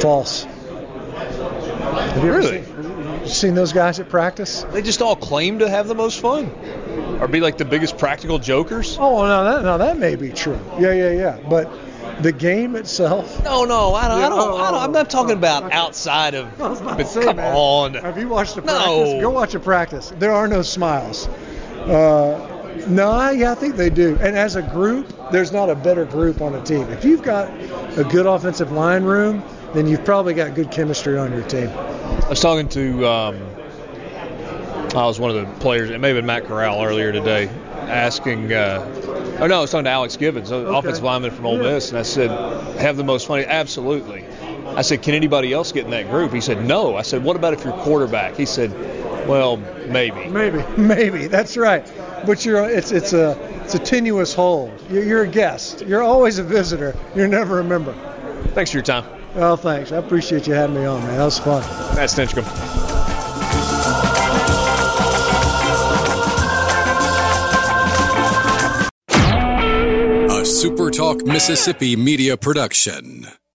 False. Have you ever Really? seen, seen those guys at practice? They just all claim to have the most fun, or be like the biggest practical jokers. Oh no, that no, that may be true. Yeah, yeah, yeah. But the game itself. No, no, I don't. I don't, oh, I don't I'm not talking about outside of. But come on. Have you watched a practice? No. Go watch a practice. There are no smiles. Uh, no, I- yeah, I think they do. And as a group, there's not a better group on a team. If you've got a good offensive line room, then you've probably got good chemistry on your team. I was talking to, um, I was one of the players, it may have been Matt Corral earlier today, asking, uh, oh no, I was talking to Alex Givens, okay. offensive lineman from Ole Miss, and I said, have the most funny? Absolutely. I said, can anybody else get in that group? He said, no. I said, what about if you're quarterback? He said, well, maybe. Maybe, maybe. That's right. But you're it's it's a it's a tenuous hold. You're, you're a guest. You're always a visitor. You're never a member. Thanks for your time. Well, thanks. I appreciate you having me on, man. That was fun. Matt Stinchcomb. A SuperTalk Mississippi media production.